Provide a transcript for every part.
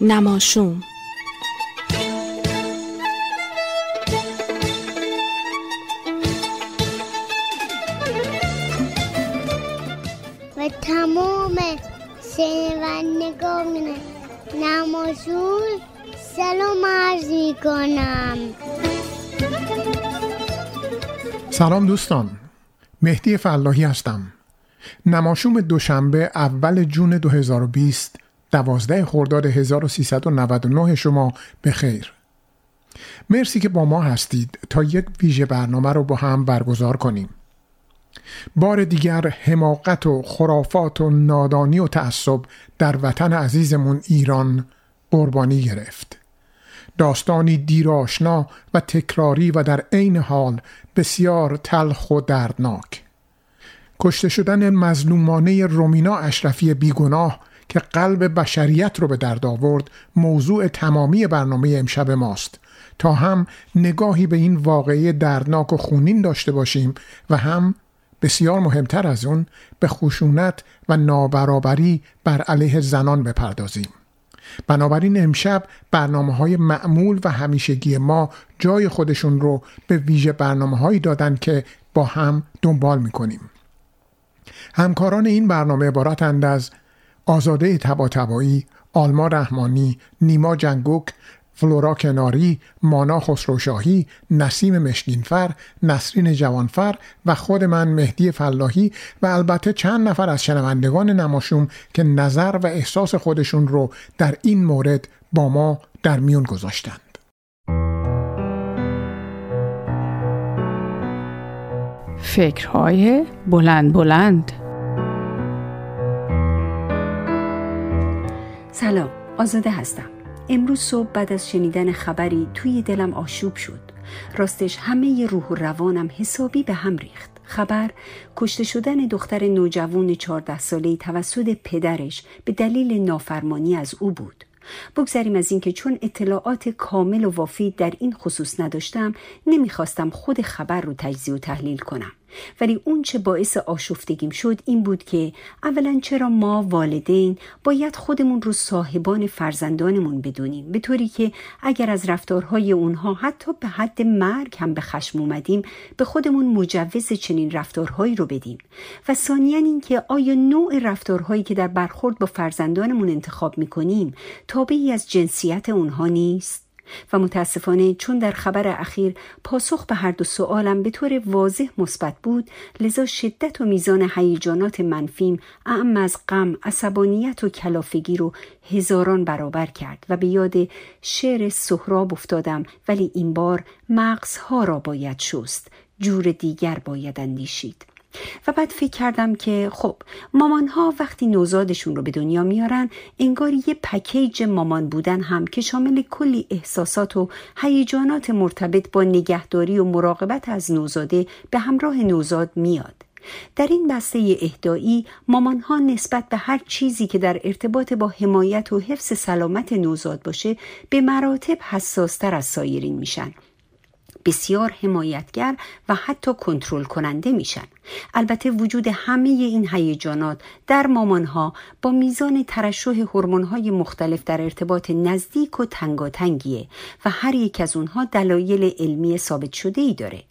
نماشوم. و تمام شنوندگان نماشون سلام عرض می کنم سلام دوستان مهدی فلاحی هستم. نماشوم دوشنبه اول جون 2020 دوازده خرداد 1399 شما به خیر. مرسی که با ما هستید. تا یک ویژه برنامه رو با هم برگزار کنیم. بار دیگر حماقت و خرافات و نادانی و تعصب در وطن عزیزمون ایران قربانی گرفت. داستانی دیراشنا و تکراری و در عین حال بسیار تلخ و دردناک. کشته شدن مظلومانه رومینا اشرفی بیگناه که قلب بشریت رو به درد آورد موضوع تمامی برنامه امشب ماست. تا هم نگاهی به این واقعه دردناک و خونین داشته باشیم و هم بسیار مهمتر از اون به خشونت و نابرابری بر علیه زنان بپردازیم. بنابراین امشب برنامه های معمول و همیشگی ما جای خودشون رو به ویژه برنامه هایی دادن که با هم دنبال می‌کنیم. همکاران این برنامه عبارتند از آزاده تبا آلما رحمانی، نیما جنگوک، فلورا کناری، مانا خسروشاهی، نسیم مشکینفر، نسرین جوانفر و خود من مهدی فلاحی و البته چند نفر از شنوندگان نماشوم که نظر و احساس خودشون رو در این مورد با ما در میون گذاشتند. فکرهای بلند بلند سلام آزاده هستم. امروز صبح بعد از شنیدن خبری توی دلم آشوب شد. راستش همه روح و روانم حسابی به هم ریخت. خبر کشته شدن دختر نوجوان 14 ساله‌ای توسط پدرش به دلیل نافرمانی از او بود. بگذریم از اینکه چون اطلاعات کامل و وافی در این خصوص نداشتم نمی‌خواستم خود خبر رو تجزیه و تحلیل کنم. ولی اون چه باعث آشفتگیم شد این بود که اولا چرا ما والدین باید خودمون رو صاحبان فرزندانمون بدونیم به طوری که اگر از رفتارهای اونها حتی به حد مرگ هم به خشم اومدیم به خودمون مجوز چنین رفتارهایی رو بدیم. و ثانیا اینکه آیا نوع رفتارهایی که در برخورد با فرزندانمون انتخاب می‌کنیم تابعی از جنسیت اونها نیست؟ و متاسفانه چون در خبر اخیر پاسخ به هر دو سوالم به طور واضح مثبت بود لذا شدت و میزان هیجانات منفیم اعم از غم عصبانیت و کلافگی رو هزاران برابر کرد و به یاد شعر سهراب افتادم ولی این بار مغزها را باید شست جور دیگر باید اندیشید. و بعد فکر کردم که خب مامان ها وقتی نوزادشون رو به دنیا میارن انگار یه پکیج مامان بودن هم که شامل کلی احساسات و هیجانات مرتبط با نگهداری و مراقبت از نوزاده به همراه نوزاد میاد. در این بسته اهدایی مامان ها نسبت به هر چیزی که در ارتباط با حمایت و حفظ سلامت نوزاد باشه به مراتب حساستر از سایرین میشن. بسیار حمایتگر و حتی کنترل کننده میشن. البته وجود همه این هیجانات در مامانها با میزان ترشح هورمون‌های مختلف در ارتباط نزدیک و تنگاتنگیه و هر یک از اونها دلایل علمی ثابت شده ای داره.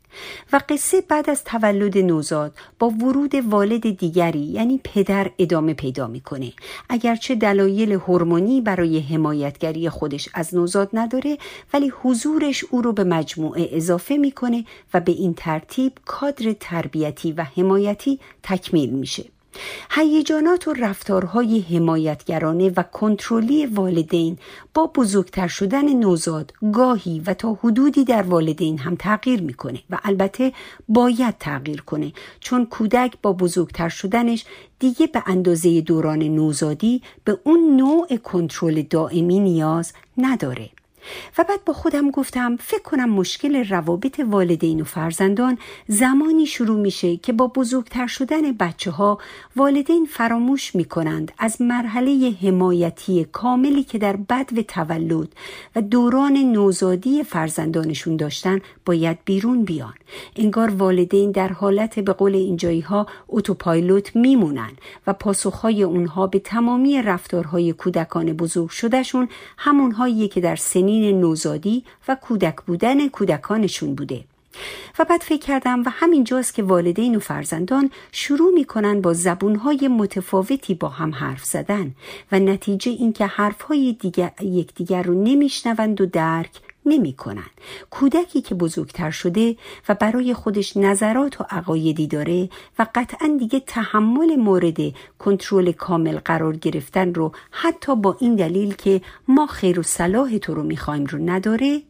و قصه بعد از تولد نوزاد با ورود والد دیگری یعنی پدر ادامه پیدا می‌کنه. اگرچه دلایل هورمونی برای حمایتگری خودش از نوزاد نداره ولی حضورش او رو به مجموعه اضافه می‌کنه و به این ترتیب کادر تربیتی و حمایتی تکمیل میشه. هیجانات و رفتارهای حمایتگرانه و کنترلی والدین با بزرگتر شدن نوزاد گاهی و تا حدودی در والدین هم تغییر می‌کنه و البته باید تغییر کنه چون کودک با بزرگتر شدنش دیگه به اندازه دوران نوزادی به اون نوع کنترل دائمی نیاز نداره. و بعد با خودم گفتم فکر کنم مشکل روابط والدین و فرزندان زمانی شروع میشه که با بزرگتر شدن بچه ها والدین فراموش می‌کنند از مرحله حمایتی کاملی که در بد و تولد و دوران نوزادی فرزندانشون داشتن باید بیرون بیان. انگار والدین در حالت به قول اینجایی ها اتوپایلوت میمونن و پاسخهای اونها به تمامی رفتارهای کودکان بزرگ شدهشون همونهایی که در سنین نوزادی و کودک بودن کودکانشون بوده. و بعد فکر کردم و همینجاست که والدین و فرزندان شروع می‌کنن با زبونهای متفاوتی با هم حرف زدن و نتیجه اینکه حرفهای دیگر یکدیگر رو نمیشنوند و درک نمی کنن. کودکی که بزرگتر شده و برای خودش نظرات و عقایدی داره و قطعا دیگه تحمل مورد کنترل کامل قرار گرفتن رو حتی با این دلیل که ما خیر و صلاح تو رو می‌خوایم رو نداره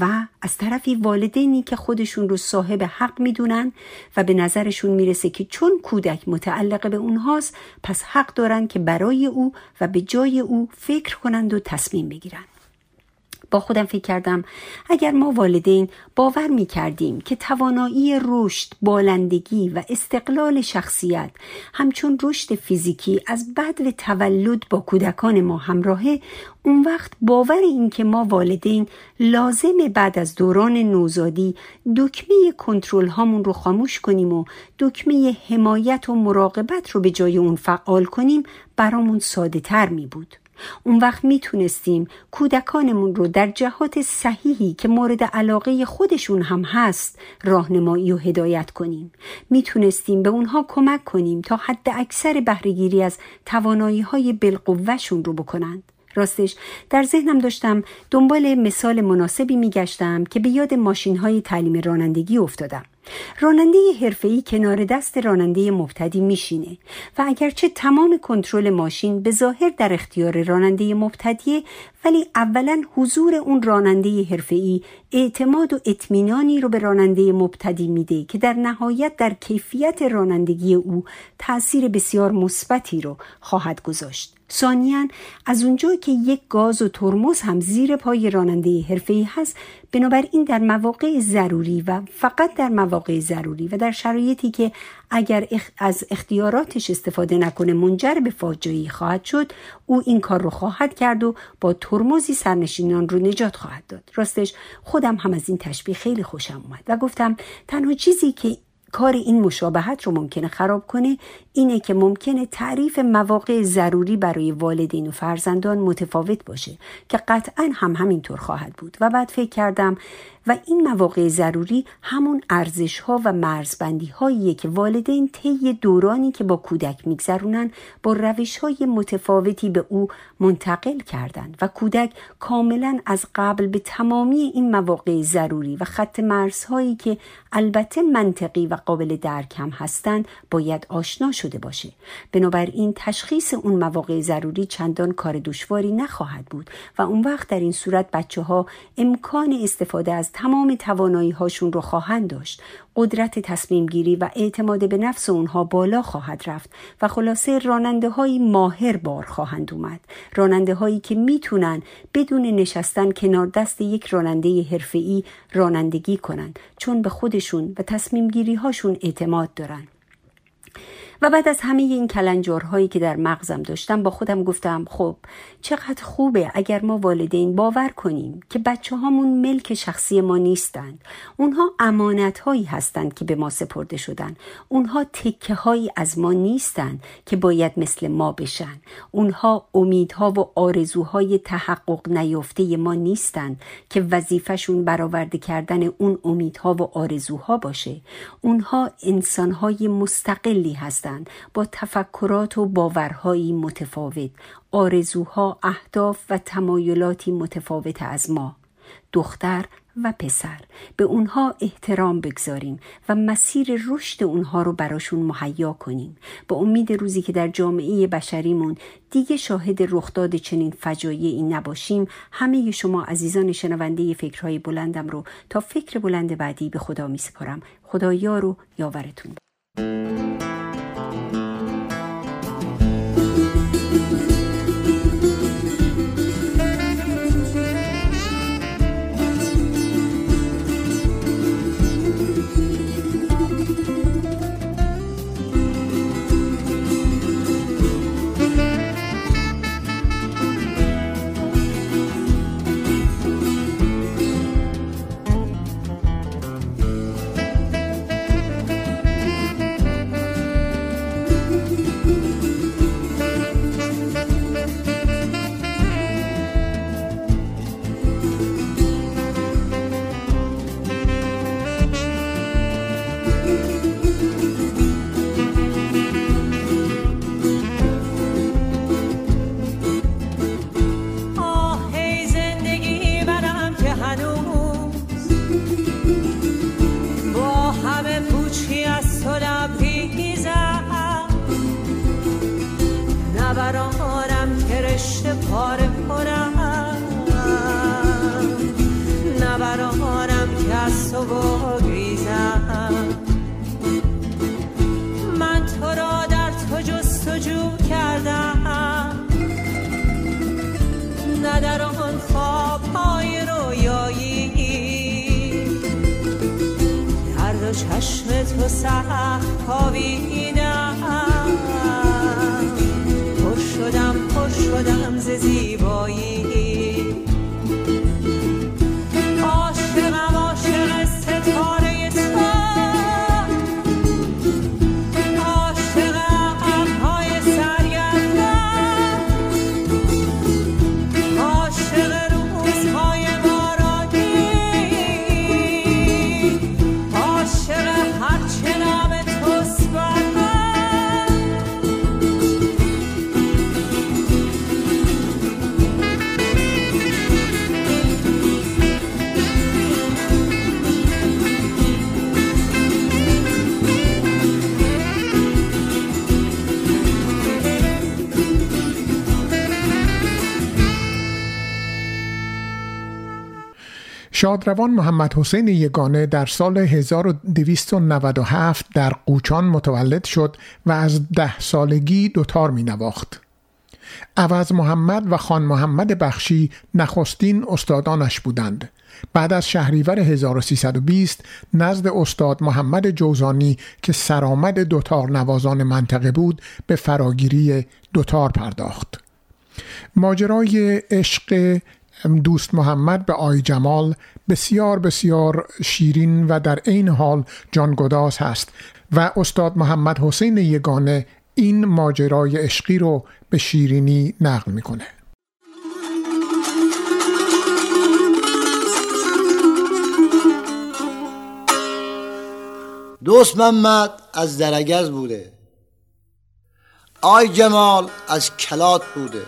و از طرفی والدینی که خودشون رو صاحب حق می‌دونن و به نظرشون می‌رسه که چون کودک متعلق به اونهاست پس حق دارن که برای او و به جای او فکر کنند و تصمیم بگیرن با خودم فکر کردم اگر ما والدین باور می کردیم که توانایی رشد، بالندگی و استقلال شخصیت همچون رشد فیزیکی از بد و تولد با کودکان ما همراهه اون وقت باور این که ما والدین لازم بعد از دوران نوزادی دکمه کنترل هامون رو خاموش کنیم و دکمه حمایت و مراقبت رو به جای اون فعال کنیم برامون ساده تر می بود. اون وقت می‌تونستیم کودکانمون رو در جهات صحیحی که مورد علاقه خودشون هم هست راهنمایی و هدایت کنیم. می‌تونستیم به اونها کمک کنیم تا حد اکثر بهرهگیری از توانایی های بالقوهشون رو بکنند. راستش در ذهنم داشتم دنبال مثال مناسبی میگشتم که به یاد ماشین های تعلیم رانندگی افتادم. راننده حرفه‌ای کنار دست راننده مبتدی میشینه و اگرچه تمام کنترل ماشین به ظاهر در اختیار راننده مبتدیه ولی اولا حضور اون راننده حرفه‌ای اعتماد و اطمینانی رو به راننده مبتدی میده که در نهایت در کیفیت رانندگی او تاثیر بسیار مثبتی رو خواهد گذاشت. ثانیا از اونجا که یک گاز و ترمز هم زیر پای راننده حرفه‌ای هست بنابراین در مواقع ضروری و فقط در مواقع ضروری و در شرایطی که اگر از اختیاراتش استفاده نکنه منجر به فاجعه خواهد شد او این کار رو خواهد کرد و با ترمزی سرنشینان رو نجات خواهد داد. راستش خودم هم از این تشبیه خیلی خوشم اومد و گفتم تنها چیزی که کار این مشابهت رو ممکنه خراب کنه اینه که ممکنه تعریف مواقع ضروری برای والدین و فرزندان متفاوت باشه که قطعا هم همینطور خواهد بود. و بعد فکر کردم و این مواقع ضروری همون ارزش ها و مرزبندی هایی که والدین طی دورانی که با کودک میگذرونن با روش های متفاوتی به او منتقل کردند و کودک کاملا از قبل به تمامی این مواقع ضروری و خط مرزهایی که البته منطقی و قابل درک هم هستند باید آشنا شده باشه. بنابراین تشخیص اون مواقع ضروری چندان کار دشواری نخواهد بود و اون وقت در این صورت بچه ها امکان استفاده از تمام توانایی هاشون رو خواهند داشت. قدرت تصمیم گیری و اعتماد به نفس اونها بالا خواهد رفت و خلاصه راننده های ماهر بار خواهند اومد. راننده هایی که می‌تونن بدون نشستن کنار دست یک راننده حرفه‌ای رانندگی کنند چون به خودشون و تصمیم گیری هاشون اعتماد دارن. و بعد از همه این کلنجارهایی که در مغزم داشتم با خودم گفتم خب چقدر خوبه اگر ما والدین باور کنیم که بچه هامون ملک شخصی ما نیستند. اونها امانت هایی هستند که به ما سپرده شدن. اونها تکه هایی از ما نیستند که باید مثل ما بشن. اونها امیدها و آرزوهای تحقق نیافته ما نیستند که وظیفشون برآورده کردن اون امیدها و آرزوها باشه. اونها انسانهای مستقلی هستند. با تفکرات و باورهایی متفاوت آرزوها اهداف و تمایلاتی متفاوت از ما دختر و پسر. به اونها احترام بگذاریم و مسیر رشد اونها رو براشون مهیا کنیم. با امید روزی که در جامعه بشریمون دیگه شاهد رخداد چنین فجایعی نباشیم همه شما عزیزان شنونده فکرهای بلندم رو تا فکر بلند بعدی به خدا می سپارم خدا یار و یاورتون تو سخت خوابیدم. پر شدم پر شدم ز زیبایی. شادروان محمد حسین یگانه در سال 1297 در قوچان متولد شد و از ده سالگی دوتار می نواخت. عوض محمد و خان محمد بخشی نخستین استادانش بودند. بعد از شهریور 1320 نزد استاد محمد جوزانی که سرآمد دوتار نوازان منطقه بود به فراگیری دوتار پرداخت. ماجرای عشق دوست محمد به آی جمال بسیار بسیار شیرین و در عین حال جانگداز هست و استاد محمد حسین یگانه این ماجرای عشقی رو به شیرینی نقل می‌کنه. دوست محمد از درگز بوده. آی جمال از کلات بوده.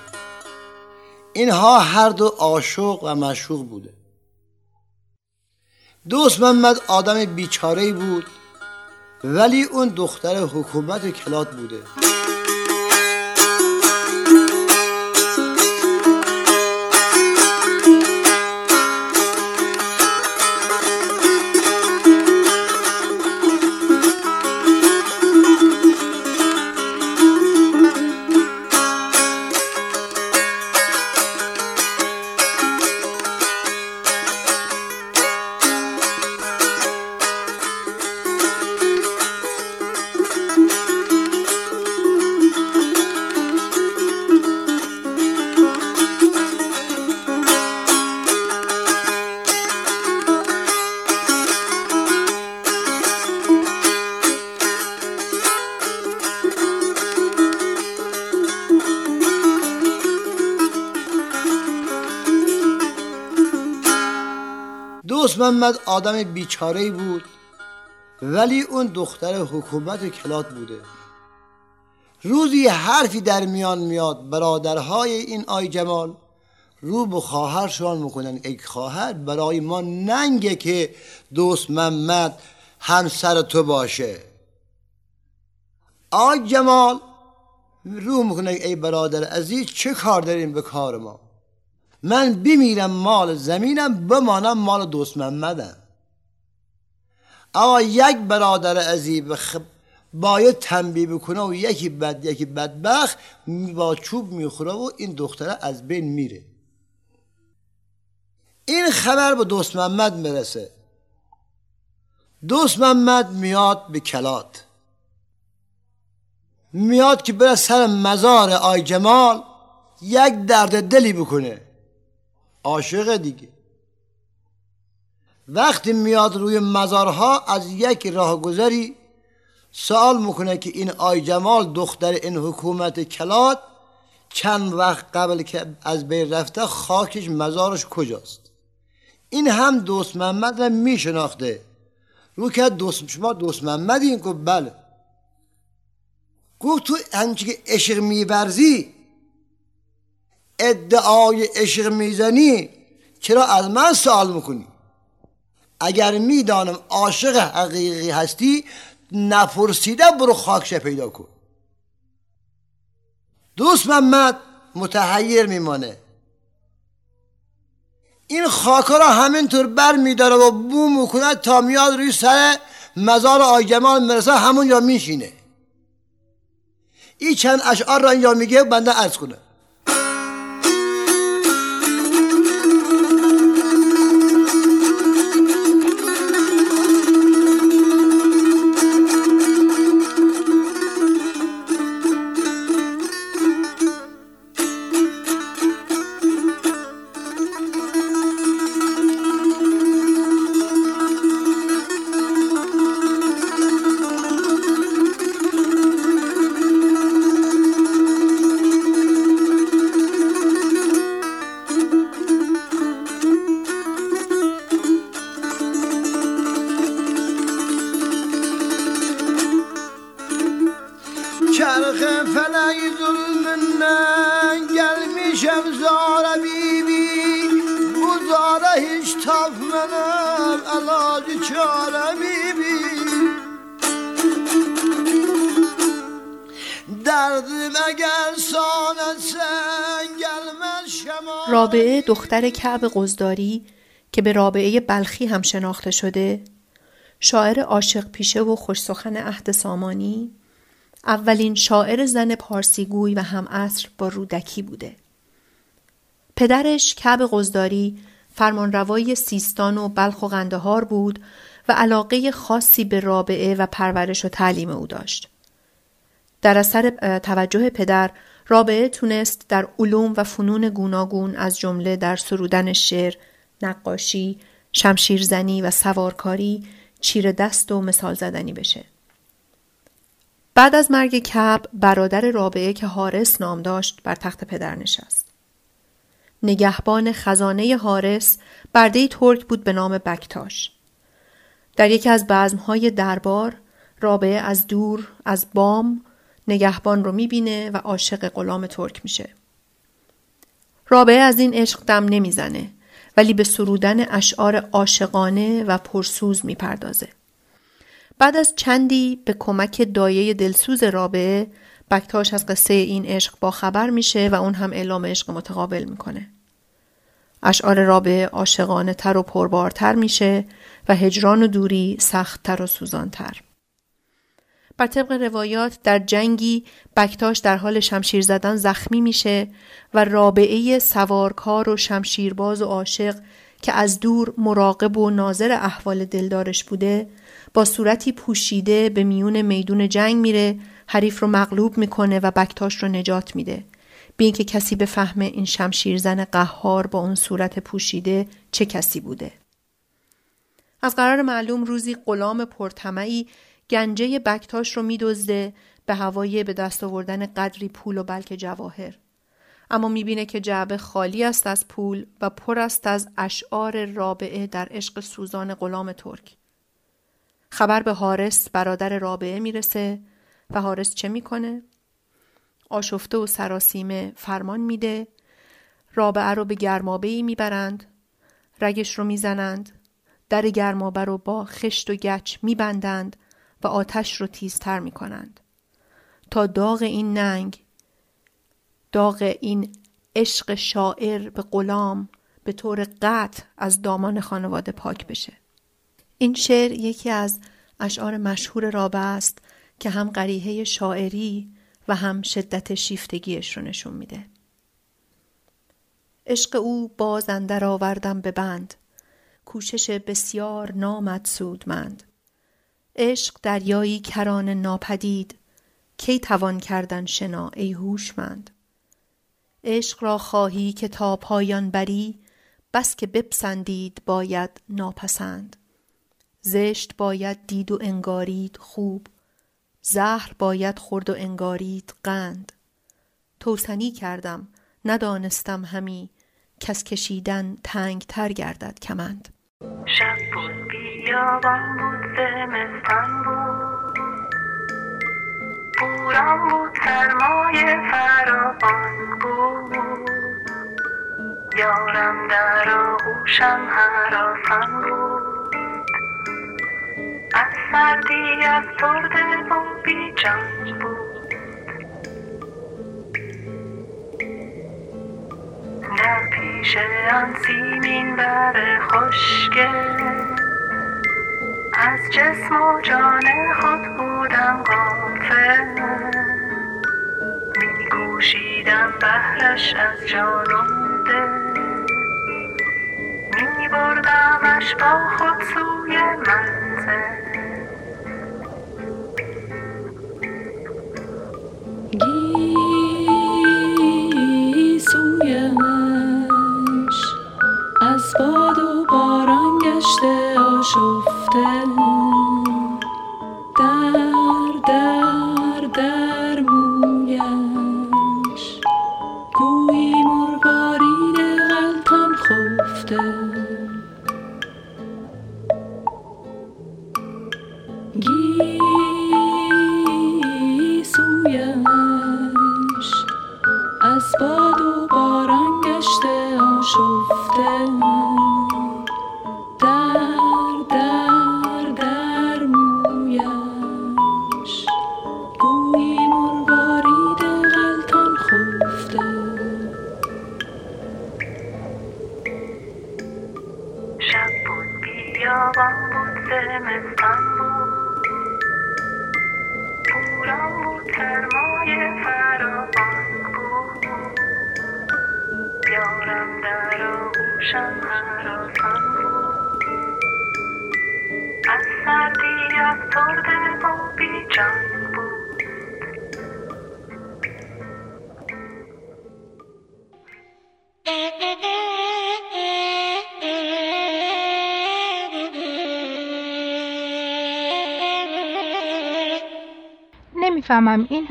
اینها هر دو عاشق و مشوق بوده. دوست محمد آدم بیچاره بود ولی اون دختر حکومت کلات بوده. محمد آدم بیچاره بود ولی اون دختر حکومت کلات بوده. روزی حرفی در میان میاد برادرهای این آی جمال رو به خواهرشان می‌کنن. ای خواهر برای ما ننگه که دوست محمد همسر تو باشه. آی جمال رو می‌کنه ای برادر عزیز چه کار داریم به کار ما؟ من بمیرم مال زمینم بمانم مال دوست محمدم. آقا یک برادر عزیز بخ... باید تنبیه بکنه و یکی بد یکی بدبخت با چوب می‌خوره و این دختره از بین میره. این خبر به دوست محمد می‌رسه. دوست محمد میاد به کلات. میاد که بره سر مزار آی جمال یک درد دلی بکنه. عاشق دیگه. وقتی میاد روی مزارها از یک راهگذری سوال می‌کنه که این آی جمال دختر این حکومت کلات چند وقت قبل که از بین رفته خاکش مزارش کجاست؟ این هم دوست محمد را میشناخته. رو که دوست شما دوست محمد این گفت بله. گفت تو همچی که عشق میبرزی ادعای عشق می‌زنی چرا از من سوال می‌کنی؟ اگر می‌دانم عاشق حقیقی هستی نپرسیده برو خاکش پیدا کن. دوست محمد متحیر میمانه. این خاکا را همینطور بر میداره و بو می‌کنه تا میاد روی سر مزار آیجمال مرسه همون یا میشینه. این چند اشعار را یا میگه بنده ارز کنه دختر کعب قزداری که به رابعه بلخی هم شناخته شده شاعر عاشق پیشه و خوش سخن عهد سامانی اولین شاعر زن پارسیگوی و هم عصر با رودکی بوده پدرش کعب قزداری فرمانروای سیستان و بلخ و قندهار بود و علاقه خاصی به رابعه و پرورش و تعلیم او داشت. در اثر توجه پدر رابعه تونست در علوم و فنون گوناگون از جمله در سرودن شعر، نقاشی، شمشیرزنی و سوارکاری چیر دست و مثال زدنی بشه. بعد از مرگ کب برادر رابعه که حارس نام داشت بر تخت پدر نشست. نگهبان خزانه حارس برده ترک بود به نام بکتاش. در یکی از بزمهای دربار رابعه از دور از بام نگهبان رو می‌بینه و عاشق غلام ترک میشه. رابعه از این عشق دم نمی‌زنه ولی به سرودن اشعار عاشقانه و پرسوز می‌پردازه. بعد از چندی به کمک دایه دلسوز رابعه بکتاش از قصه این عشق با خبر میشه و اون هم اعلام عشق متقابل می‌کنه. اشعار رابعه عاشقانه تر و پربارتر میشه و هجران و دوری سختتر و سوزانتر. بر طبق روایات در جنگی بکتاش در حال شمشیر زدن زخمی میشه و رابعه سوارکار و شمشیرباز و عاشق که از دور مراقب و ناظر احوال دلدارش بوده با صورتی پوشیده به میون میدون جنگ میره حریف رو مغلوب می‌کنه و بکتاش رو نجات میده. بی اینکه کسی بفهمه این شمشیرزن قهار با اون صورت پوشیده چه کسی بوده. از قرار معلوم روزی غلام پرتمعی گنجه بکتاش رو میدزده به هوای به دست آوردن قدری پول و بلکه جواهر. اما می‌بینه که جعبه خالی است از پول و پر است از اشعار رابعه در عشق سوزان غلام ترک. خبر به حارس برادر رابعه می‌رسه و حارس چه می‌کنه؟ آشفته و سراسیمه فرمان میده. رابعه رو به گرمابه ای می‌برند. رگش رو می‌زنند. در گرمابه رو با خشت و گچ میبندند. آتش رو تیزتر می‌کنند. تا داغ این ننگ داغ این عشق شاعر به غلام به طور قطع از دامان خانواده پاک بشه. این شعر یکی از اشعار مشهور رابعه است که هم قریحه شاعری و هم شدت شیفتگیش رو نشون میده. عشق او باز اندر آوردم به بند. کوشش بسیار نامد سودمند عشق دریایی کران ناپدید. کی توان کردن شنا ای هوشمند؟ عشق را خواهی که تا پایان بری بس که بپسندید باید ناپسند. زشت باید دید و انگارید خوب زهر باید خورد و انگارید قند. توسنی کردم ندانستم همی کس کشیدن تنگ تر گردد کمند. شب بود بیابان بود زمستان بود بوران بود سرمایه فراوان بود یارم در آغوشم هراسان بود از سردی از ترده و بیجان بود در پیش آن سیمین بر خشکه از جسم و جان خود بودم غافل. می کوشیدم بهرش از جان و دل. می بردمش با خود سوی منزل. گیسویش از باد و باران گشته آشفته. در در در مویش. گویی مروارید غلطان خفته. گیسویش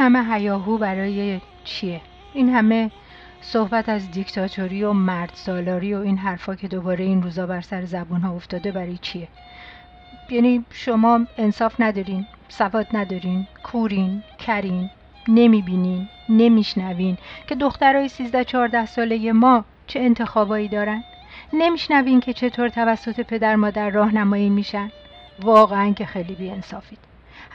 همه هیاهو برای چیه؟ این همه صحبت از دیکتاتوری و مرد سالاری و این حرفا که دوباره این روزا بر سر زبون ها افتاده برای چیه؟ یعنی شما انصاف ندارین سواد ندارین کورین کرین نمی‌بینین نمیشنوین که دخترای 13 14 ساله ما چه انتخابایی دارن؟ نمیشنوین که چطور توسط پدر مادر راهنمایی میشن؟ واقعا که خیلی بیانصافید.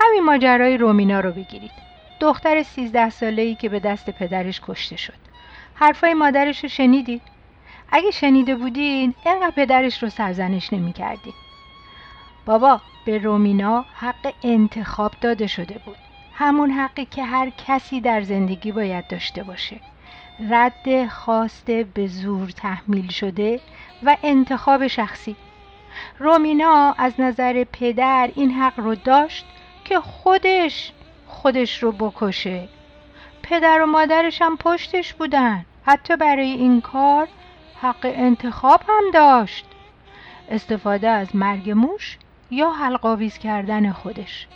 همین ماجرای رومینا رو بگیرید. دختر 13 ساله ای که به دست پدرش کشته شد. حرفای مادرش رو شنیدید اگه شنیده بودین اینقدر پدرش رو سرزنش نمی کردین. بابا به رومینا حق انتخاب داده شده بود. همون حقی که هر کسی در زندگی باید داشته باشه. رد خواسته به زور تحمیل شده و انتخاب شخصی. رومینا از نظر پدر این حق رو داشت که خودش خودش رو بکشه. پدر و مادرش هم پشتش بودن. حتی برای این کار حق انتخاب هم داشت. استفاده از مرگ موش یا حلقاویز کردن خودش.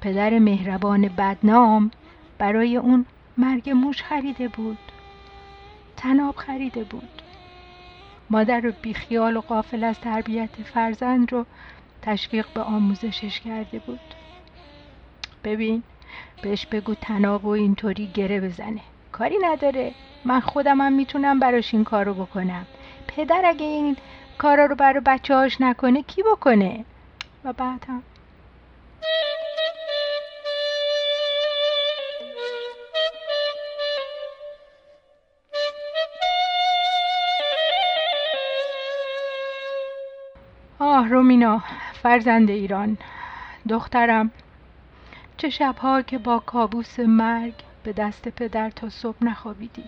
پدر مهربان بدنام برای اون مرگ موش خریده بود. تناب خریده بود. مادر رو بیخیال و قافل از تربیت فرزند رو تشویق به آموزشش کرده بود. ببین بهش بگو تناب و اینطوری گره بزنه. کاری نداره. من خودم هم می‌تونم براش این کارو بکنم. پدر اگه این کارا رو برای بچه هاش نکنه کی بکنه؟ و بعد هم. آه رومینا فرزند ایران. دخترم. چه شبها که با کابوس مرگ به دست پدر تا صبح نخوابیدی.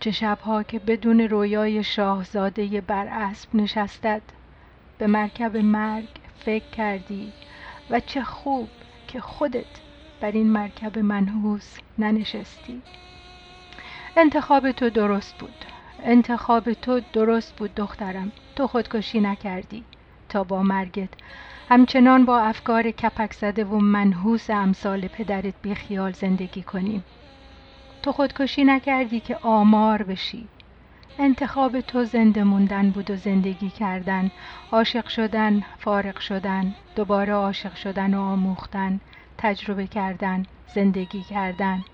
چه شبها که بدون رویای شاهزاده بر اسب نشستد به مرکب مرگ فکر کردی و چه خوب که خودت بر این مرکب منحوس ننشستی. انتخاب تو درست بود. انتخاب تو درست بود دخترم. تو خودکشی نکردی. تا با مرگت. همچنان با افکار کپک زده و منحوس امثال پدرت بیخیال زندگی کنیم. تو خودکشی نکردی که آمار بشی. انتخاب تو زنده موندن بود و زندگی کردن. عاشق شدن فارغ شدن دوباره عاشق شدن و آموختن تجربه کردن زندگی کردن.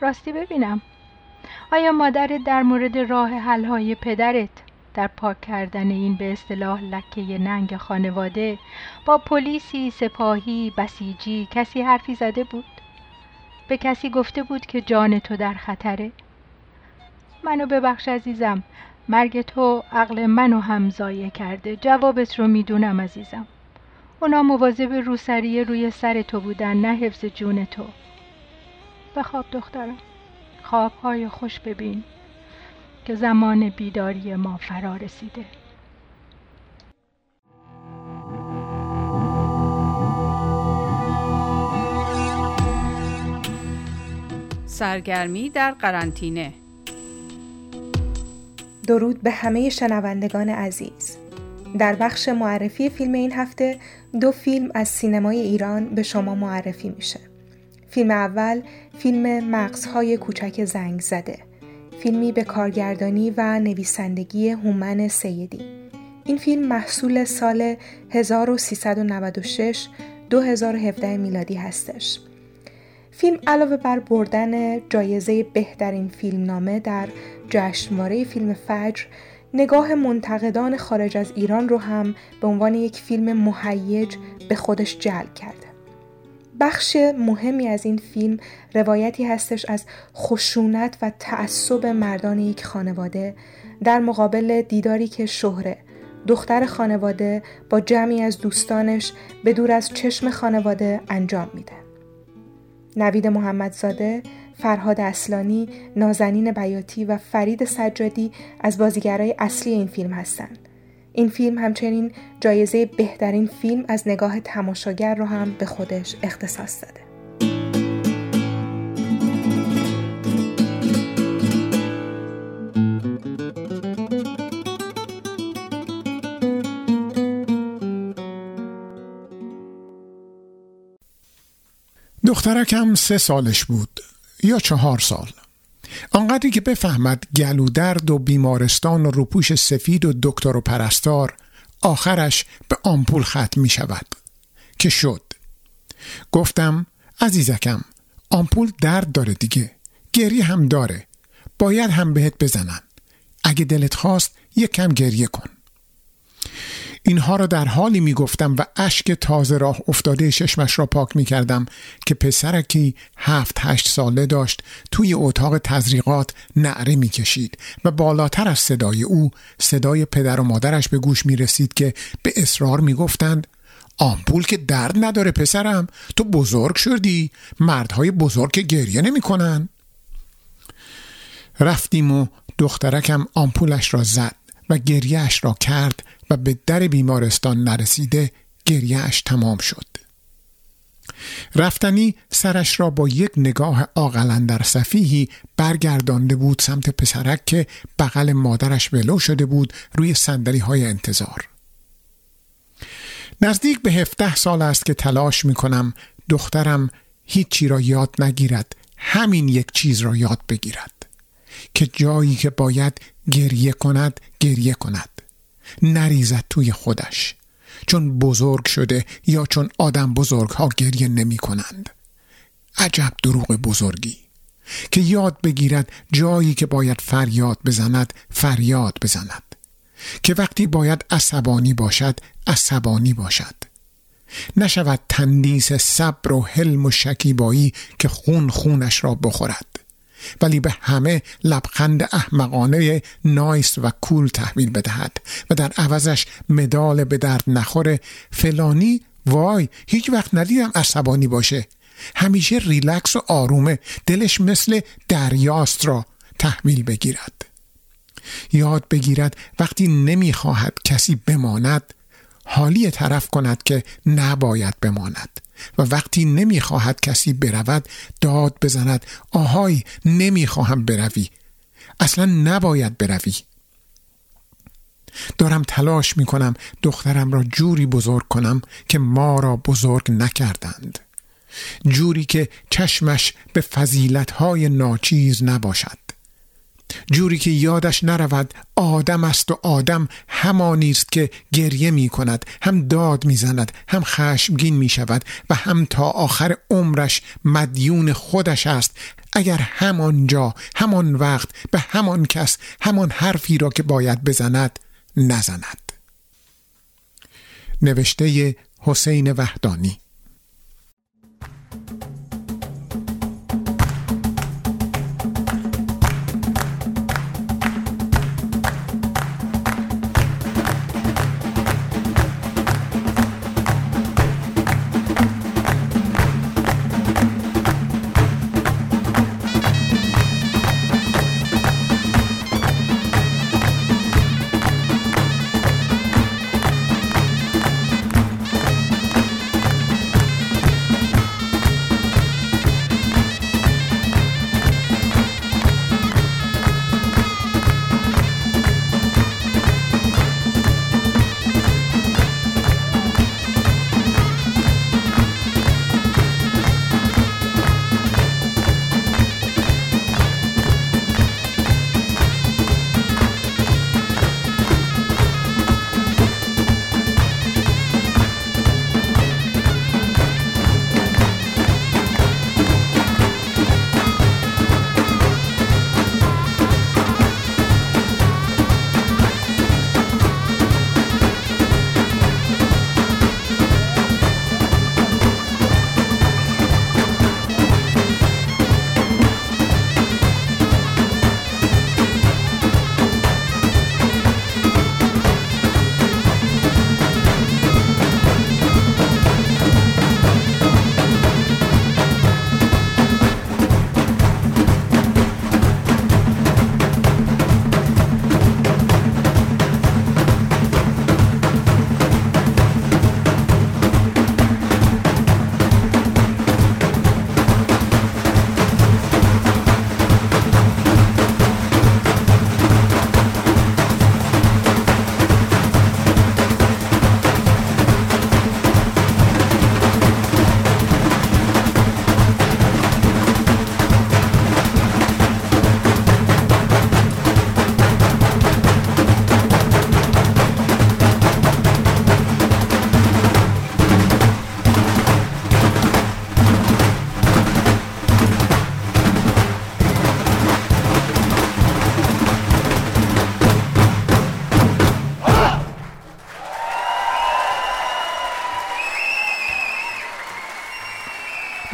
راستی ببینم. آیا مادرت در مورد راه حلهای پدرت در پاک کردن این به اصطلاح لکه ننگ خانواده با پلیسی سپاهی بسیجی کسی حرفی زده بود؟ به کسی گفته بود که جان تو در خطره؟ منو ببخش عزیزم مرگ تو عقل منو هم ضایع کرده جوابت رو می‌دونم عزیزم. اونا مواظب روسری روی سر تو بودن نه حفظ جون تو. بخواب دخترم. خوابهای خوش ببین. که زمان بیداری ما فرا رسیده. سرگرمی در قرنطینه. درود به همه شنوندگان عزیز. در بخش معرفی فیلم این هفته دو فیلم از سینمای ایران به شما معرفی میشه. فیلم اول فیلم مغزهای کوچک زنگ زده. فیلمی به کارگردانی و نویسندگی هومن سیدی. این فیلم محصول سال 1396 2017 میلادی هستش. فیلم علاوه بر بردن جایزه بهترین فیلمنامه در جشنواره فیلم فجر نگاه منتقدان خارج از ایران رو هم به عنوان یک فیلم مهیج به خودش جلب کرده. بخش مهمی از این فیلم روایتی هستش از خشونت و تعصب مردان یک خانواده در مقابل دیداری که شهره دختر خانواده با جمعی از دوستانش به دور از چشم خانواده انجام میده. نوید محمدزاده، فرهاد اصلانی، نازنین بیاتی و فرید سجادی از بازیگرای اصلی این فیلم هستند. این فیلم همچنین جایزه بهترین فیلم از نگاه تماشاگر رو هم به خودش اختصاص داده. دخترکم سه سالش بود یا چهار سال آنقدری که بفهمد گلودرد و بیمارستان و روپوش سفید و دکتر و پرستار آخرش به آمپول ختم می شود که شد؟ گفتم عزیزکم آمپول درد داره دیگه. گریه هم داره. باید هم بهت بزنن. اگه دلت خواست یک کم گریه کن. اینها را در حالی می گفتم و اشک تازه راه افتاده چشمش را پاک می کردم که پسرکی هفت هشت ساله داشت توی اتاق تزریقات نعره می کشید و بالاتر از صدای او صدای پدر و مادرش به گوش می رسید که به اصرار می گفتند آمپول که درد نداره پسرم تو بزرگ شدی مردهای بزرگ که گریه نمی کنن. رفتیم و دخترکم آمپولش را زد و گریهش را کرد و به در بیمارستان نرسیده گریهش تمام شد. رفتنی سرش را با یک نگاه آقلن در صفیحی برگردانده بود سمت پسرک که بغل مادرش ولو شده بود روی سندلی های انتظار. نزدیک به هفته سال است که تلاش می کنم دخترم هیچی را یاد نگیرد همین یک چیز را یاد بگیرد که جایی که باید گریه کند گریه کند. نریزد توی خودش. چون بزرگ شده یا چون آدم بزرگ ها گریه نمی کنند. عجب دروغ بزرگی. که یاد بگیرد جایی که باید فریاد بزند فریاد بزند. که وقتی باید عصبانی باشد عصبانی باشد. نشود تندیس صبر و حلم و شکیبایی که خون خونش را بخورد. ولی به همه لبخند احمقانه نایس و کول تحویل بدهد و در عوضش مدال به درد نخوره. فلانی وای هیچ وقت ندیدم عصبانی باشه. همیشه ریلکس و آرومه. دلش مثل دریاست را تحویل بگیرد. یاد بگیرد وقتی نمی‌خواهد کسی بماند حالی طرف کند که نباید بماند. و وقتی نمی‌خواهد کسی برود داد بزند. آهای نمی‌خواهم بروی. اصلا نباید بروی. دارم تلاش می‌کنم دخترم را جوری بزرگ کنم که ما را بزرگ نکردند. جوری که چشمش به فضیلتهای ناچیز نباشد. جوری که یادش نرود آدم است و آدم همانی است که گریه می کند هم داد می زند هم خشمگین می شود و هم تا آخر عمرش مدیون خودش است. اگر همانجا همان وقت به همان کس همان حرفی را که باید بزند نزند. نوشته حسین وحدانی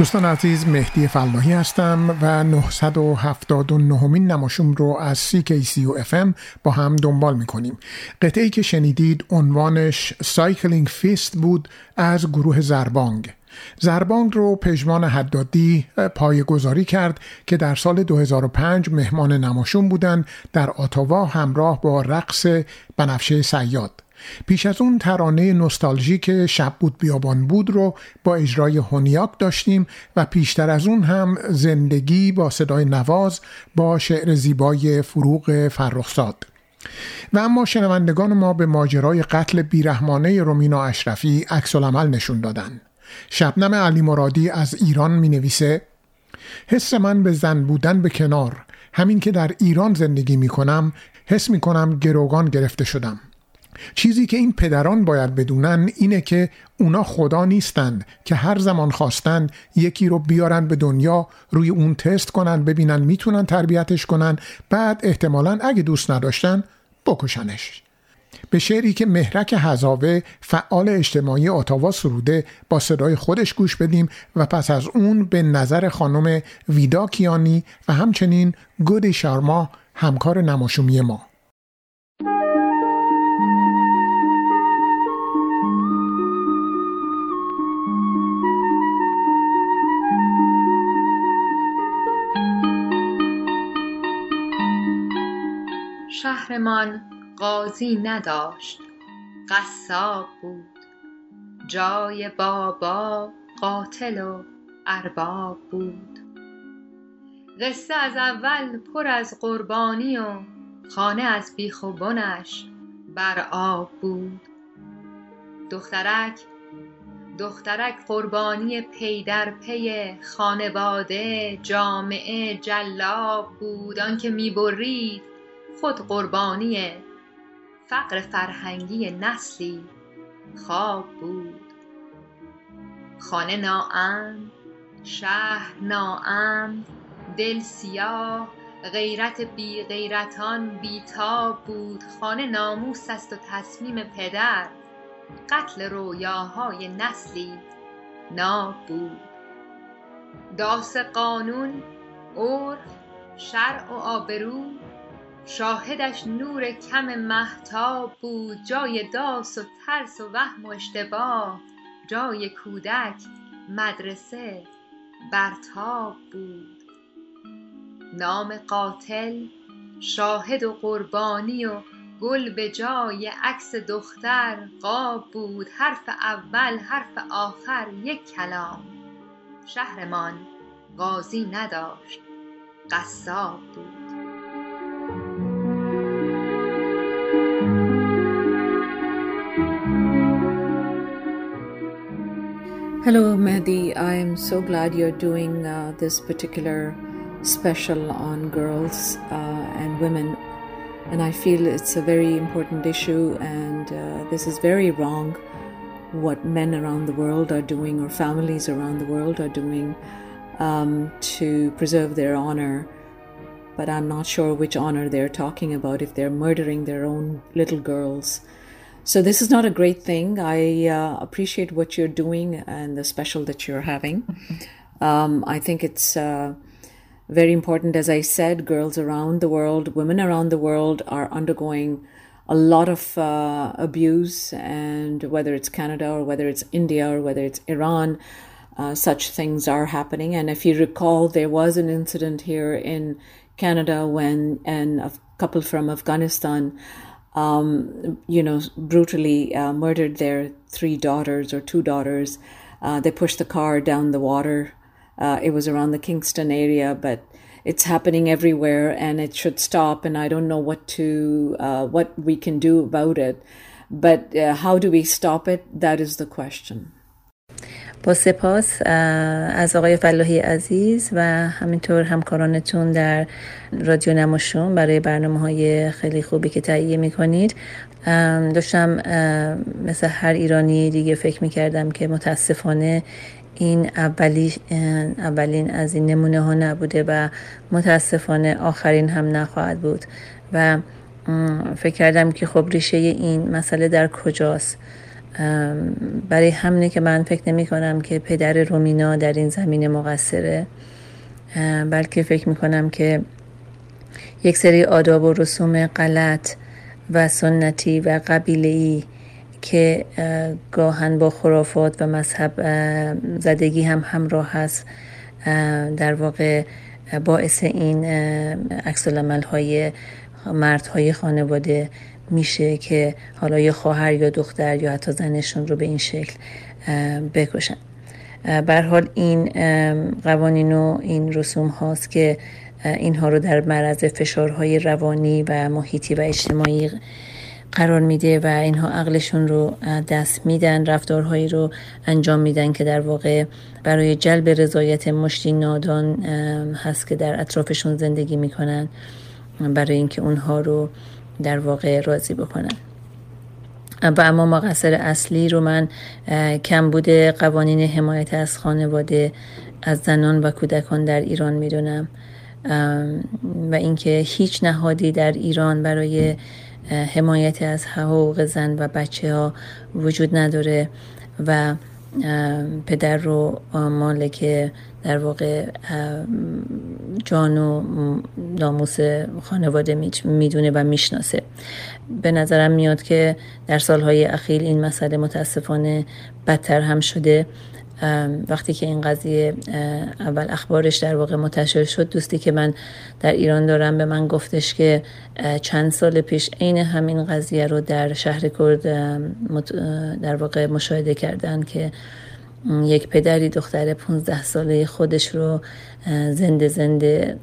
دوستان عزیز مهدی فلاحی هستم و 979 مین نماشوم رو از CKCU FM با هم دنبال می‌کنیم. قطعه که شنیدید عنوانش Cycling Feast بود از گروه زربانگ. زربانگ رو پژمان حدادی پای گذاری کرد که در سال 2005 مهمان نماشوم بودند در آتاوا همراه با رقص بنفشه صیاد. پیش از اون ترانه نوستالژیک شب بود بیابان بود رو با اجرای هونیاک داشتیم و پیشتر از اون هم زندگی با صدای نواز با شعر زیبای فروغ فرخزاد. و اما شنوندگان ما به ماجرای قتل بیرحمانه رومینا اشرفی عکس العمل نشون دادن. شبنم علی مرادی از ایران می نویسه حس من به زن بودن به کنار همین که در ایران زندگی می کنم حس می کنم گروگان گرفته شدم. چیزی که این پدران باید بدونن اینه که اونا خدا نیستند که هر زمان خواستن یکی رو بیارن به دنیا روی اون تست کنن ببینن می‌تونن تربیتش کنن. بعد احتمالا اگه دوست نداشتن بکشنش. به شعری که مهرک هزاوه فعال اجتماعی آتاوا سروده با صدای خودش گوش بدیم و پس از اون به نظر خانم ویدا کیانی و همچنین گودی شارما همکار نماشومی ما. شهرمان قاضی نداشت قصاب بود. جای بابا قاتل و ارباب بود. قصه از اول پر از قربانی و خانه از بیخ و بنش بر آب بود. دخترک دخترک قربانی پی در پی خانواده جامعه جلاب بود. آنکه می‌برید خود قربانی فقر فرهنگی نسلی خواب بود. خانه ناامن شهر ناامن دل سیاه غیرت بی غیرتان بیتاب بود. خانه ناموس است و تصمیم پدر قتل رویاهای نسلی ناب بود. داس قانون عرف شرع و آبرو شاهدش نور کم مهتاب بود جای داس و ترس و وهم و اشتباه. جای کودک مدرسه برتاب بود. نام قاتل شاهد و قربانی و گل به جای عکس دختر قاب بود. حرف اول حرف آخر یک کلام. شهرمان قاضی نداشت قصاب بود. Hello, Mehdi. I am so glad you're doing uh, this particular special on girls uh, and women. And I feel it's a very important issue, and uh, this is very wrong what men around the world are doing, or families around the world are doing um, to preserve their honor. But I'm not sure which honor they're talking about if they're murdering their own little girls. So this is not a great thing. I uh, appreciate what you're doing and the special that you're having. Um, I think it's uh, very important. As I said, girls around the world, women around the world are undergoing a lot of uh, abuse, and whether it's Canada or whether it's India or whether it's Iran, uh, such things are happening. And if you recall, there was an incident here in Canada when a couple from Afghanistan um, you know, brutally uh, murdered their three daughters or two daughters. Uh, they pushed the car down the water. Uh, it was around the Kingston area, but it's happening everywhere, and it should stop. And I don't know what to uh, what we can do about it. But uh, how do we stop it? That is the question. با سپاس از آقای فلاحی عزیز و همینطور همکارانتون در رادیو نماشون برای برنامه های خیلی خوبی که تهیه می‌کنید. داشتم مثل هر ایرانی دیگه فکر می‌کردم که متاسفانه این اولی اولین از این نمونه ها نبوده و متاسفانه آخرین هم نخواهد بود. و فکر کردم که خب ریشه این مسئله در کجاست؟ برای همینه که من فکر نمی کنم که پدر رومینا در این زمینه مقصره بلکه فکر می کنم که یک سری آداب و رسوم غلط و سنتی و قبیله ای که گاهن با خرافات و مذهب زدگی هم همراه هست در واقع باعث این عکس های مردهای خانواده میشه که حالا یا خواهر یا دختر یا حتی زنشون رو به این شکل بکشن. بر حال این قوانین و این رسوم هاست که اینها رو در معرض فشارهای روانی و محیطی و اجتماعی قرار میده و اینها عقلشون رو دست میدن رفتارهایی رو انجام میدن که در واقع برای جلب رضایت مشتی نادان هست که در اطرافشون زندگی می‌کنن. برای اینکه اونها رو در واقع راضی بکنن. و اما مقصر اصلی رو من کم بوده قوانین حمایت از خانواده از زنان و کودکان در ایران می‌دونم. و اینکه هیچ نهادی در ایران برای حمایت از حقوق زن و بچه ها وجود نداره و پدر رو مالک در واقع جان و ناموس خانواده می‌دونه و می‌شناسه. به نظرم میاد که در سالهای اخیر این مسئله متاسفانه بدتر هم شده. وقتی که این قضیه اول اخبارش در واقع منتشر شد دوستی که من در ایران دارم به من گفتش که چند سال پیش عین همین قضیه رو در شهر کرد در واقع مشاهده کردن که یک پدری دختر 15 ساله خودش رو زنده زنده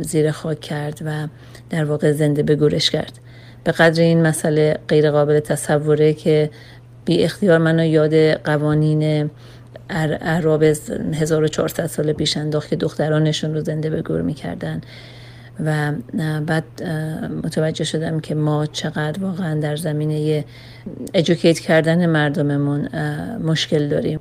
زیر خاک کرد و در واقع زنده به گورش کرد. به قدر این مسئله غیر قابل تصوره که بی اختیار منو یاد قوانین عرب 1400 سال پیش انداخت که دخترانشون رو زنده به گور می‌کردن. و بعد متوجه شدم که ما چقدر واقعا در زمینه ادوکیت کردن مردممون مشکل داریم.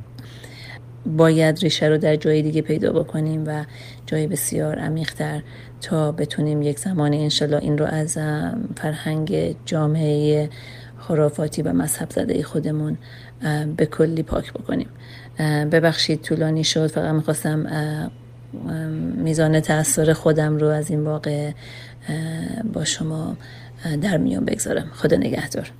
باید ریشه رو در جای دیگه پیدا بکنیم و جای بسیار عمیقتر تا بتونیم یک زمان انشالله این رو از فرهنگ جامعه خرافاتی و مذهب زده خودمون به کلی پاک بکنیم. ببخشید طولانی شد فقط می‌خواستم میزان تاثیر خودم رو از این واقع با شما در میان بگذارم. خدا نگهدار.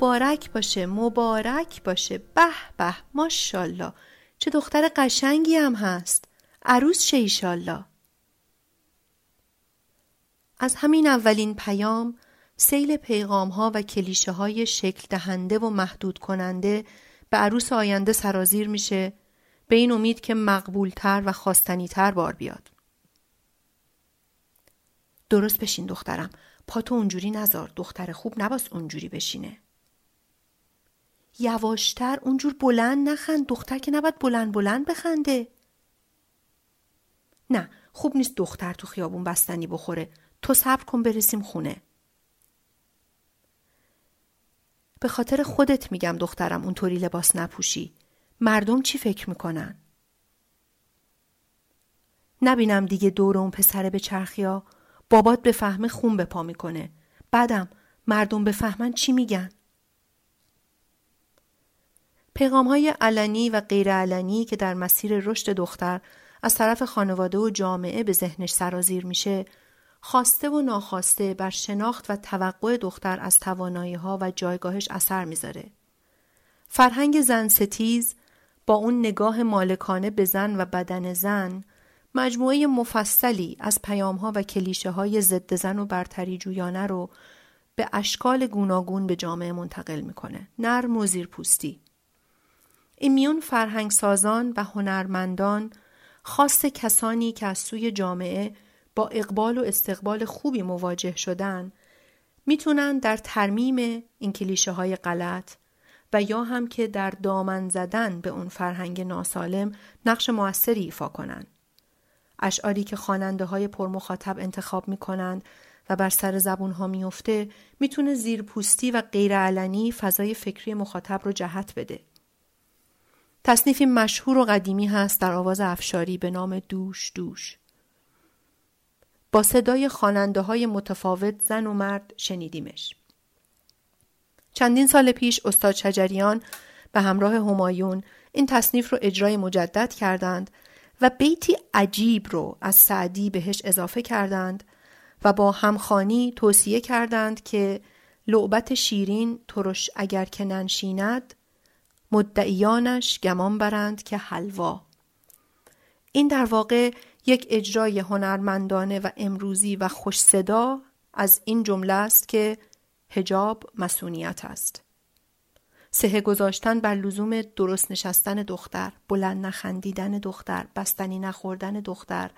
مبارک باشه مبارک باشه. به به ماشاءالله. چه دختر قشنگی هم هست. عروس شه ایشالله از همین اولین پیام سیل پیغام ها و کلیشه های شکل دهنده و محدود کننده به عروس آینده سرازیر میشه. به این امید که مقبولتر و خواستنیتر بار بیاد. درست بشین دخترم. پاتو اونجوری نزار دختر خوب نباس اونجوری بشینه. یواشتر اونجور بلند نخند دختر که نباید بلند بلند بخنده. نه خوب نیست دختر تو خیابون بستنی بخوره تو صبر کن برسیم خونه. به خاطر خودت میگم دخترم اونطوری لباس نپوشی. مردم چی فکر می‌کنن؟ نبینم دیگه دور اون پسر به چرخیا بابات به فهمه خون به پا می‌کنه. بعدم مردم بفهمن چی میگن؟ پیغام های علنی و غیر علنی که در مسیر رشد دختر از طرف خانواده و جامعه به ذهنش سرازیر میشه خواسته و ناخواسته بر شناخت و توقع دختر از توانایی ها و جایگاهش اثر می‌ذاره. فرهنگ زن ستیز با اون نگاه مالکانه به زن و بدن زن مجموعه مفصلی از پیام ها و کلیشه های ضد زن و برتری جویانه رو به اشکال گوناگون به جامعه منتقل می‌کنه. نرم و زیرپوستی. این میون فرهنگ سازان و هنرمندان خاص کسانی که از سوی جامعه با اقبال و استقبال خوبی مواجه شدن می‌تونن در ترمیم این کلیشه های غلط و یا هم که در دامن زدن به اون فرهنگ ناسالم نقش موثری ایفا کنند. اشعاری که خواننده های پرمخاطب انتخاب می‌کنند و بر سر زبون ها میفته می‌تونه زیرپوستی و غیرعلنی فضای فکری مخاطب رو جهت بده. تصنیفی مشهور و قدیمی هست در آواز افشاری به نام دوش دوش. با صدای خواننده های متفاوت زن و مرد شنیدیمش. چندین سال پیش استاد شجریان به همراه همایون این تصنیف رو اجرای مجدد کردند و بیتی عجیب رو از سعدی بهش اضافه کردند و با همخانی توصیه کردند که لعبت شیرین ترش اگر که ننشیند مدعیانش گمان برند که حلوا این در واقع یک اجرای هنرمندانه و امروزی و خوش صدا از این جمله است که هجاب مسئولیت است. سه گذاشتن بر لزوم درست نشستن دختر، بلند نخندیدن دختر، بستنی نخوردن دختر،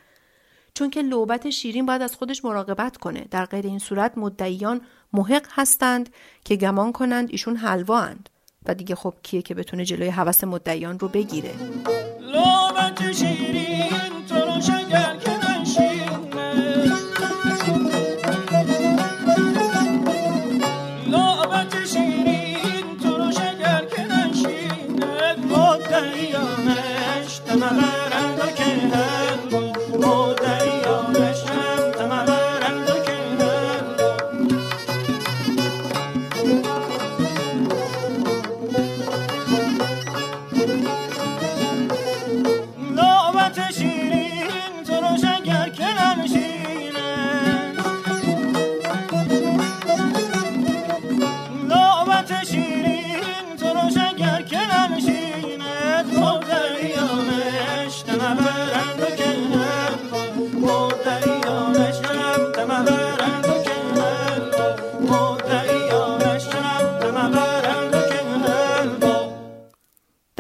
چون که لوبت شیرین باید از خودش مراقبت کنه. در غیر این صورت مدعیان محق هستند که گمان کنند ایشون حلوا اند و دیگه خب کیه که بتونه جلوی حوس مدعیان رو بگیره.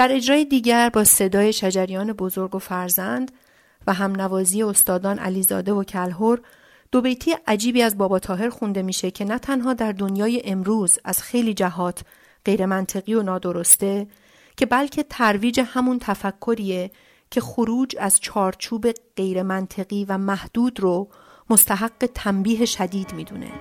در اجرای دیگر با صدای شجریان بزرگ و فرزند و هم نوازی استادان علیزاده و کلهور دو بیتی عجیبی از بابا تاهر خونده میشه که نه تنها در دنیای امروز از خیلی جهات غیر منطقی و نادرسته که بلکه ترویج همون تفکریه که خروج از چارچوب غیر منطقی و محدود رو مستحق تنبیه شدید می‌دونه.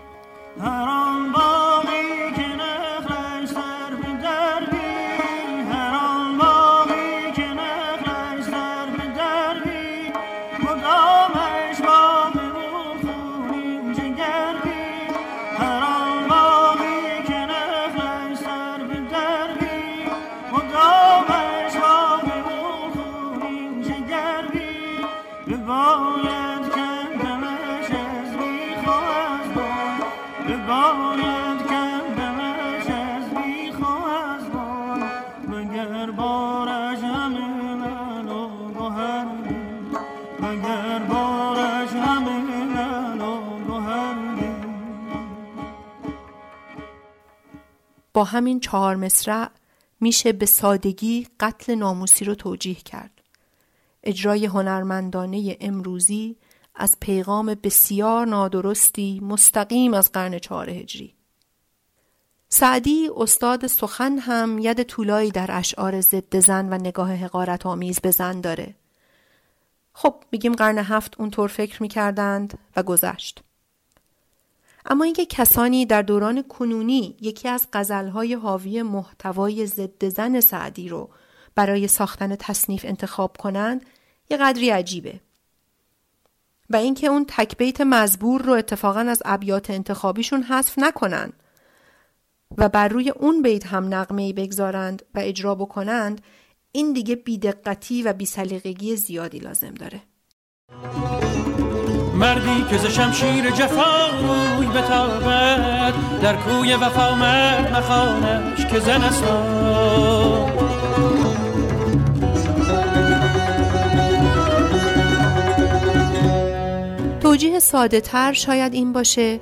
با همین چهار مصرع میشه به سادگی قتل ناموسی رو توجیه کرد. اجرای هنرمندانه امروزی از پیغام بسیار نادرستی مستقیم از قرن چهار هجری. سعدی استاد سخن هم ید طولایی در اشعار ضد زن و نگاه حقارت آمیز به زن داره. خب میگیم قرن هفت اونطور فکر می‌کردند و گذشت. اما اینکه کسانی در دوران کنونی یکی از غزلهای حاوی محتوای ضد زن سعدی رو برای ساختن تصنیف انتخاب کنند یه قدری عجیبه. و اینکه اون تکبیت مزبور رو اتفاقا از ابیات انتخابیشون حذف نکنن و بر روی اون بیت هم نقمه بگذارند و اجرا بکنند این دیگه بیدقتی و بیسلیقگی زیادی لازم داره. مردی که ز شمشیر جفا روی بتابد در کوی وفا مرد مخانش که زن است توجیه ساده تر شاید این باشه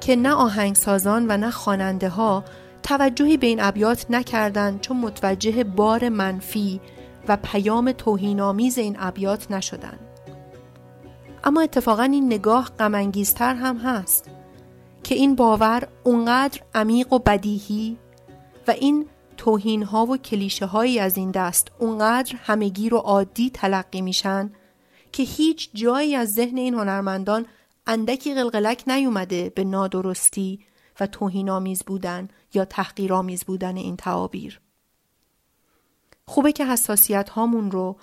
که نه آهنگسازان و نه خواننده ها توجهی به این ابیات نکردند چون متوجه بار منفی و پیام توهینآمیز این ابیات نشدند. اما اتفاقا این نگاه غمانگیزتر هم هست که این باور اونقدر عمیق و بدیهی و این توهین ها و کلیشه هایی از این دست اونقدر همگیر و عادی تلقی میشن که هیچ جایی از ذهن این هنرمندان اندکی قلقلک نیومده به نادرستی و توهینآمیز بودن یا تحقیرآمیز بودن این تعابیر. خوبه که حساسیت هامون رو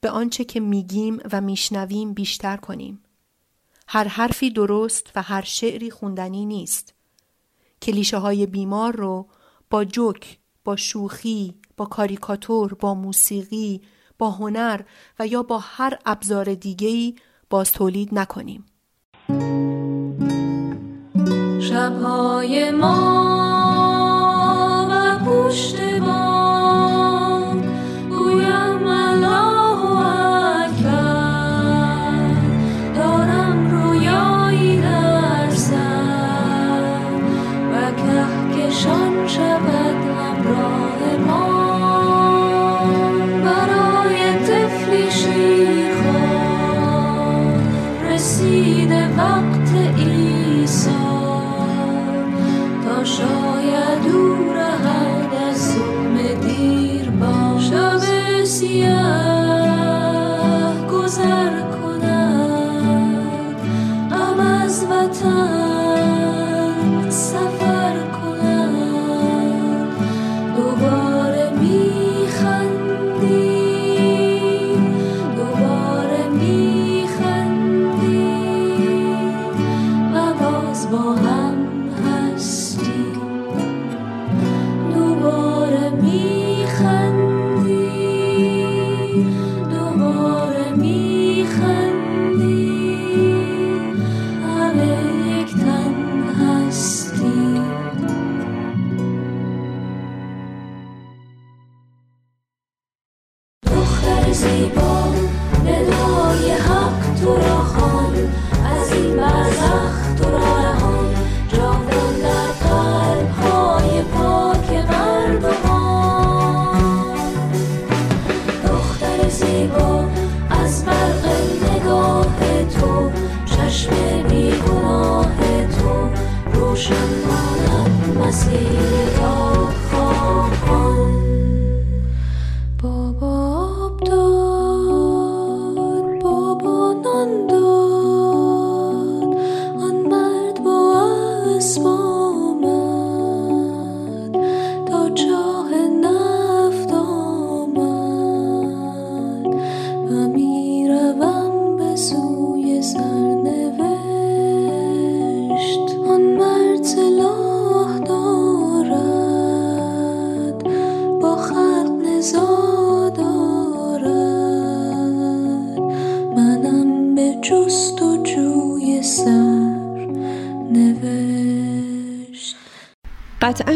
به آنچه که میگیم و میشنویم بیشتر کنیم. هر حرفی درست و هر شعری خوندنی نیست. کلیشه های بیمار رو با جوک، با شوخی، با کاریکاتور، با موسیقی، با هنر و یا با هر ابزار دیگه‌ای باز تولید نکنیم. شبهای ما و پشت بام تا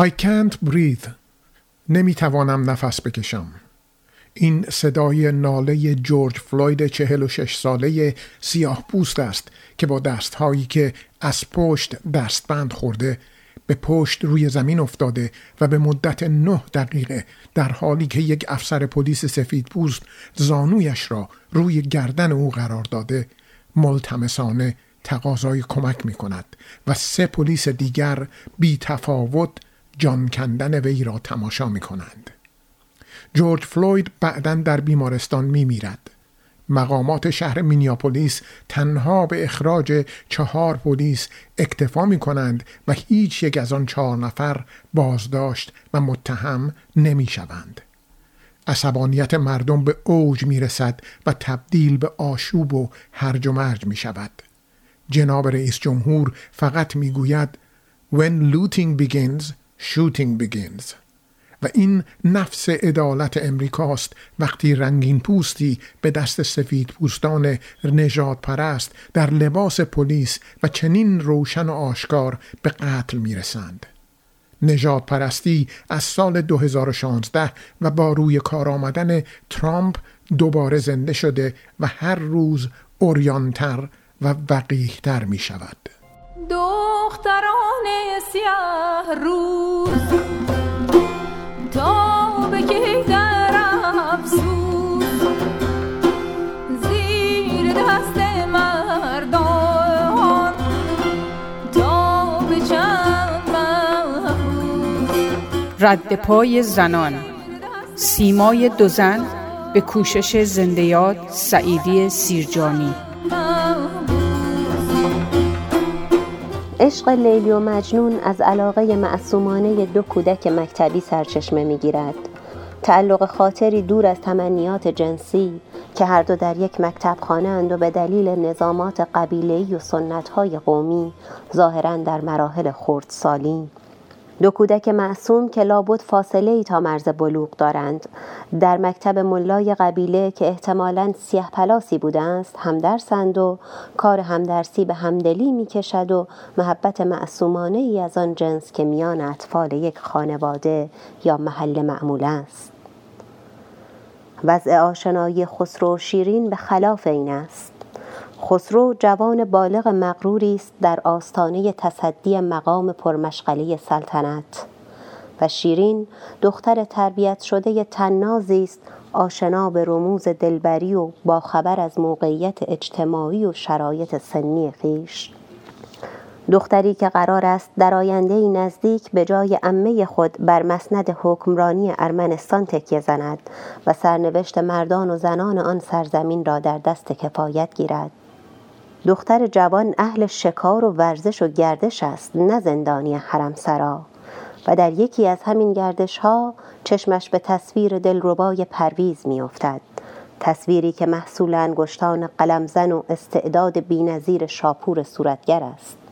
I can't breathe. نمی‌توانم نفس بکشم. این صدای ناله جورج فلوید چهل و شش ساله سیاه پوست است که با دستهایی که از پشت دستبند خورده به پشت روی زمین افتاده و به مدت نه دقیقه در حالی که یک افسر پلیس سفید پوست زانویش را روی گردن او قرار داده ملتمسانه تقاضای کمک می کند و سه پلیس دیگر بی تفاوت جان کندن وی را تماشا می کنند. جورج فلوید بعدا در بیمارستان می میرد. مقامات شهر مینیاپولیس تنها به اخراج چهار پلیس اکتفا می کنند و هیچ یک از آن چهار نفر بازداشت و متهم نمی شوند. عصبانیت مردم به اوج می رسد و تبدیل به آشوب و هرج و مرج می شود. جناب رئیس جمهور فقط می گوید When looting begins, shooting begins. و این نفس عدالت امریکاست وقتی رنگین پوستی به دست سفید پوستان نجات پرست در لباس پلیس و چنین روشن و آشکار به قتل می‌رسند. نجات پرستی از سال 2016 و با روی کار آمدن ترامپ دوباره زنده شده و هر روز اوریانتر و وقیهتر می شود. دختران سیاه روز تا به در افسوس. زیر دست مردان تا به چند رد پای زنان. سیمای دو زن به کوشش زندیات سعیدی سیرجانی. عشق لیلی و مجنون از علاقه معصومانه دو کودک مکتبی سرچشمه می‌گیرد. تعلق خاطری دور از تمنیات جنسی که هر دو در یک مکتب خانه اند و به دلیل نظامات قبیله‌ای و سنت‌های قومی ظاهرا در مراحل خردسالی. دو کودک معصوم که لابد فاصله ای تا مرز بلوغ دارند. در مکتب ملای قبیله که احتمالا سیه پلاسی بوده است همدرسند و کار همدرسی به همدلی می کشد و محبت معصومانه ای از آن جنس که میان اطفال یک خانواده یا محل معمول است. وضع آشنایی خسرو شیرین به خلاف این است. خسرو جوان بالغ مغروری است در آستانه تصدی مقام پرمشغله سلطنت. و شیرین دختر تربیت شده تنازی است آشنا به رموز دلبری و باخبر از موقعیت اجتماعی و شرایط سنی خیش. دختری که قرار است در آینده نزدیک به جای امه خود بر مسند حکمرانی ارمنستان تکیه زند و سرنوشت مردان و زنان آن سرزمین را در دست کفایت گیرد. دختر جوان اهل شکار و ورزش و گردش است نه زندانی حرمسرا. و در یکی از همین گردش ها چشمش به تصویر دلربای پرویز میافتد. تصویری که محصول انگشتان قلمزن و استعداد بینظیر شاپور صورتگر است.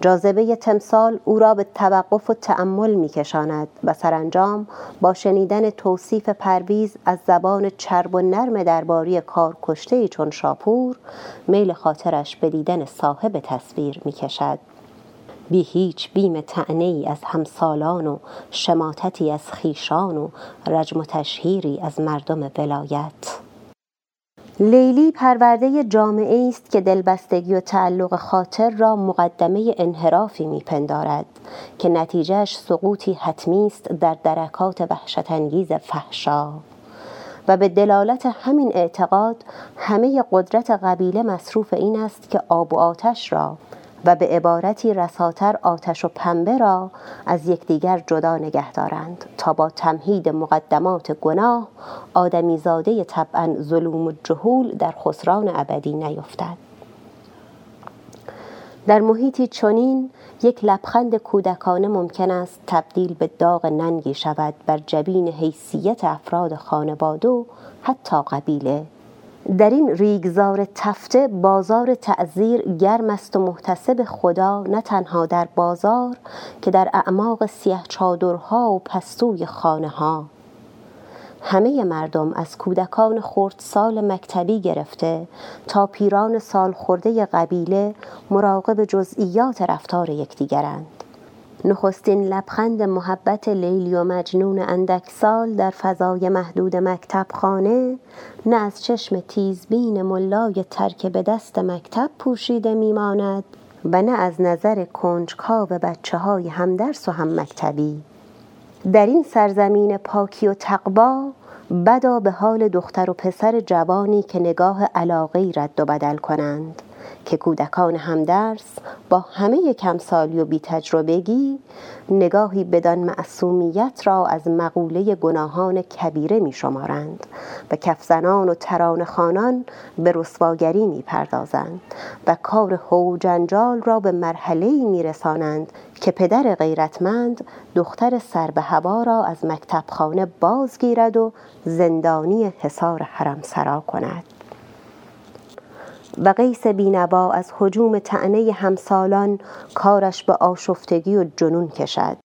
جاذبه تمثال او را به توقف و تأمل می کشاند و سرانجام با شنیدن توصیف پرویز از زبان چرب و نرم درباری کار کشته چون شاپور میل خاطرش به دیدن صاحب تصویر می کشد. بی هیچ بیم تعنی ای از همسالان و شماتتی از خیشان و رجم و تشهیری از مردم ولایت لیلی پرورده جامعه است که دلبستگی و تعلق خاطر را مقدمه انحرافی میپندارد که نتیجهش سقوطی حتمی است در درکات وحشتانگیز فحشا. و به دلالت همین اعتقاد همه قدرت قبیله مصروف این است که آب و آتش را و به عبارتی رساتر آتش و پنبه را از یکدیگر جدا نگه دارند تا با تمهید مقدمات گناه آدمیزاده طبعا ظلوم و جهول در خسران ابدی نیفتد. در محیطی چنین یک لبخند کودکانه ممکن است تبدیل به داغ ننگی شود بر جبین حیثیت افراد خانواده و حتی قبیله. در این ریگزار تفته بازار تعذیر گرم است و محتسب خدا نه تنها در بازار که در اعماق سیه چادرها و پستوی خانه ها. همه مردم از کودکان سال مکتبی گرفته تا پیران سال خورده قبیله مراقب جزئیات رفتار یکدیگرند. نخستین لبخند محبت لیلی و مجنون اندک سال در فضای محدود مکتب خانه نه از چشم تیزبین ملای ترک به دست مکتب پوشیده میماند و نه از نظر کنجکاو بچه های همدرس و هم مکتبی. در این سرزمین پاکی و تقوا بدا به حال دختر و پسر جوانی که نگاه علاقه رد و بدل کنند. که کودکان همدرس با همه کمسالی و بی تجربگی نگاهی بدان معصومیت را از مقوله گناهان کبیره می شمارند و کفزنان و تران خانان به رسواگری می پردازند و کار هو جنجال را به مرحله می رسانند که پدر غیرتمند دختر سر به هوا را از مکتب خانه بازگیرد و زندانی حصار حرم سرا کند. و قیس بینوا از حجوم تعنه همسالان کارش به آشفتگی و جنون کشد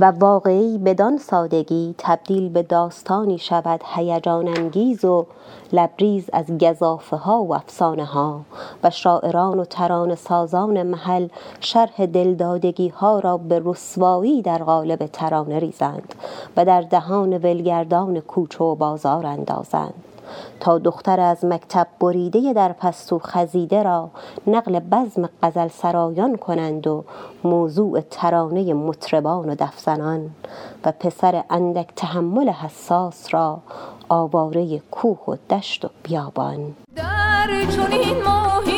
و واقعی بدان سادگی تبدیل به داستانی شود هیجان انگیز و لبریز از گزافه ها و افسانه ها و شاعران و تران سازان محل شرح دلدادگی ها را به رسوایی در قالب ترانه ریزند و در دهان ولگردان کوچه و بازار اندازند. تا دختر از مکتب بریده در پستو خزیده را نقل بزم غزل سرایان کنند و موضوع ترانه مطربان و دفزنان و پسر اندک تحمل حساس را آواره کوه و دشت و بیابان. در چنین محیطی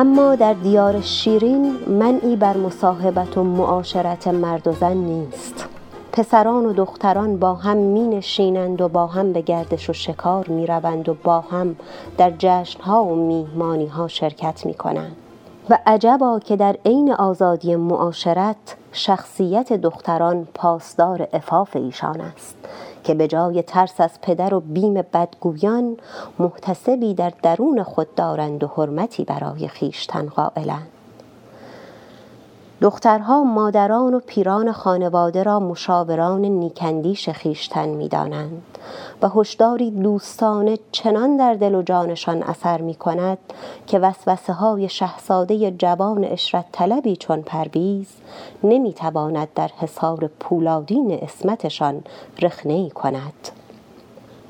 اما در دیار شیرین منعی بر مصاحبت و معاشرت مرد و زن نیست. پسران و دختران با هم می نشینند و با هم به گردش و شکار می روند و با هم در جشنها و میهمانی ها شرکت می کنند. و عجبا که در عین آزادی معاشرت شخصیت دختران پاسدار افاف ایشان است که به جای ترس از پدر و بیم بدگویان محتسبی در درون خود دارند و حرمتی برای خیشتن قائلند. دخترها مادران و پیران خانواده را مشاوران نیکندیش خیشتن می‌دانند و هشداری دوستانه چنان در دل و جانشان اثر می کند که وسوسه های شهزاده جوان اشرت طلبی چون پرویز نمی تواند در حصار پولادین اسمتشان رخنه کند.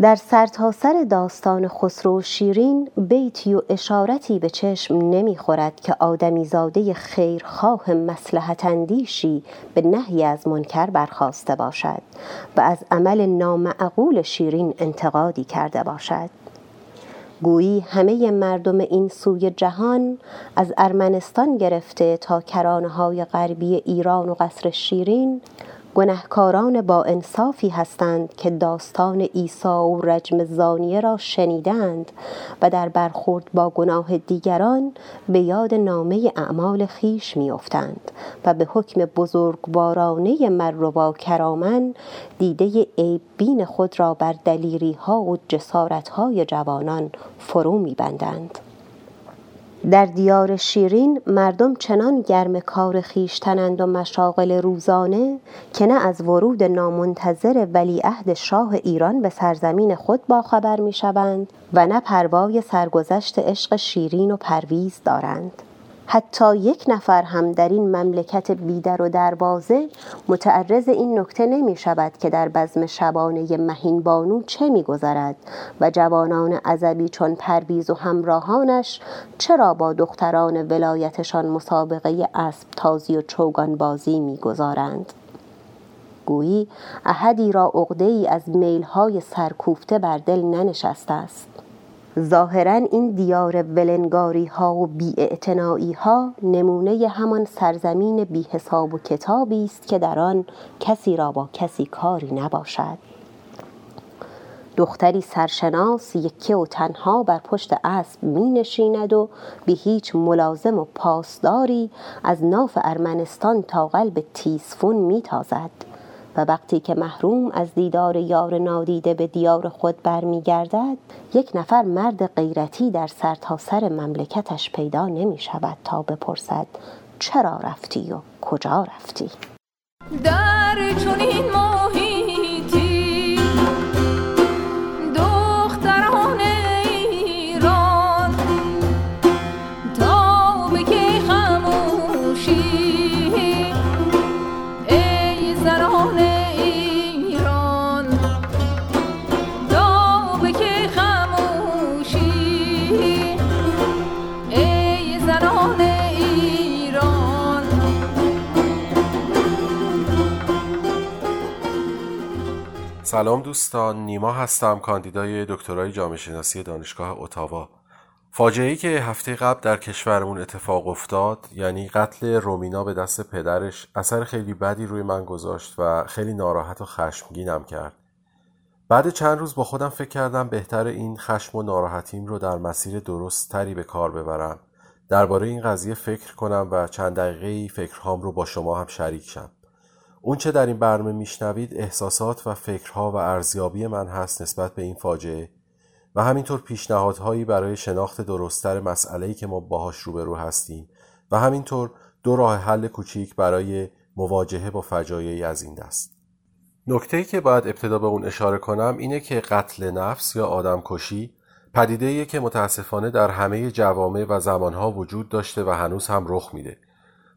در سرتاسر داستان خسرو و شیرین بیتی و اشارتی به چشم نمی‌خورد که آدمیزاده خیرخواه مسلحت اندیشی به نهی از منکر برخواسته باشد و از عمل نامعقول شیرین انتقادی کرده باشد. گویی همه مردم این سوی جهان از ارمنستان گرفته تا کرانه های غربی ایران و قصر شیرین گنهکاران با انصافی هستند که داستان عیسی و رجم زانیه را شنیدند و در برخورد با گناه دیگران به یاد نامه اعمال خیش میافتند و به حکم بزرگوارانه مروا کرامن دیده عیب بین خود را بر دلیری ها و جسارت های جوانان فرو میبندند. در دیار شیرین مردم چنان گرم کار خیشتنند و مشاغل روزانه که نه از ورود نامنتظر ولیعهد شاه ایران به سرزمین خود باخبر می شوند و نه پروای سرگذشت عشق شیرین و پرویز دارند. حتی یک نفر هم در این مملکت بیدر و دروازه متعرض این نکته نمی شود که در بزم شبانه مهین بانو چه می گذرد و جوانان عذبی چون پرویز و همراهانش چرا با دختران ولایتشان مسابقه اسب تازی و چوگان بازی می گذارند. گویی احدی را عقده ای از میلهای سرکوفته بر دل ننشسته است ظاهرا این دیار ولنگاری ها و بی ها نمونه همان سرزمین بی حساب و کتابی است که در آن کسی را با کسی کاری نباشد. دختری سرشناس یکی و تنها بر پشت اسب می نشیند و به هیچ ملازم و پاسداری از ناف ارمنستان تا قلب تیسفون می تازد و وقتی که محروم از دیدار یار نادیده به دیار خود برمیگردد یک نفر مرد غیرتی در سرتاسر سر مملکتش پیدا نمی شود تا بپرسد چرا رفتی و کجا رفتی؟ در چنین محیطی سلام دوستان نیما هستم کاندیدای دکترای جامعه شناسی دانشگاه اتاوا. فاجعه ای که هفته قبل در کشورمون اتفاق افتاد یعنی قتل رومینا به دست پدرش اثر خیلی بدی روی من گذاشت و خیلی ناراحت و خشمگینم کرد. بعد چند روز با خودم فکر کردم بهتر این خشم و ناراحتیم رو در مسیر درست تری به کار ببرم. درباره این قضیه فکر کنم و چند دقیقه فکرهام رو با شما هم شریک شم. اون چه در این برنامه میشنوید احساسات و فکرها و ارزیابی من هست نسبت به این فاجعه و همینطور پیشنهادهایی برای شناخت درستتر مسئله‌ای که ما باهاش روبرو هستیم و همینطور دو راه حل کوچیک برای مواجهه با فجایعی از این دست. نکته که باید ابتدا به اون اشاره کنم اینه که قتل نفس یا آدم کشی پدیده که متاسفانه در همه جوامع و زمانها وجود داشته و هنوز هم رخ میده.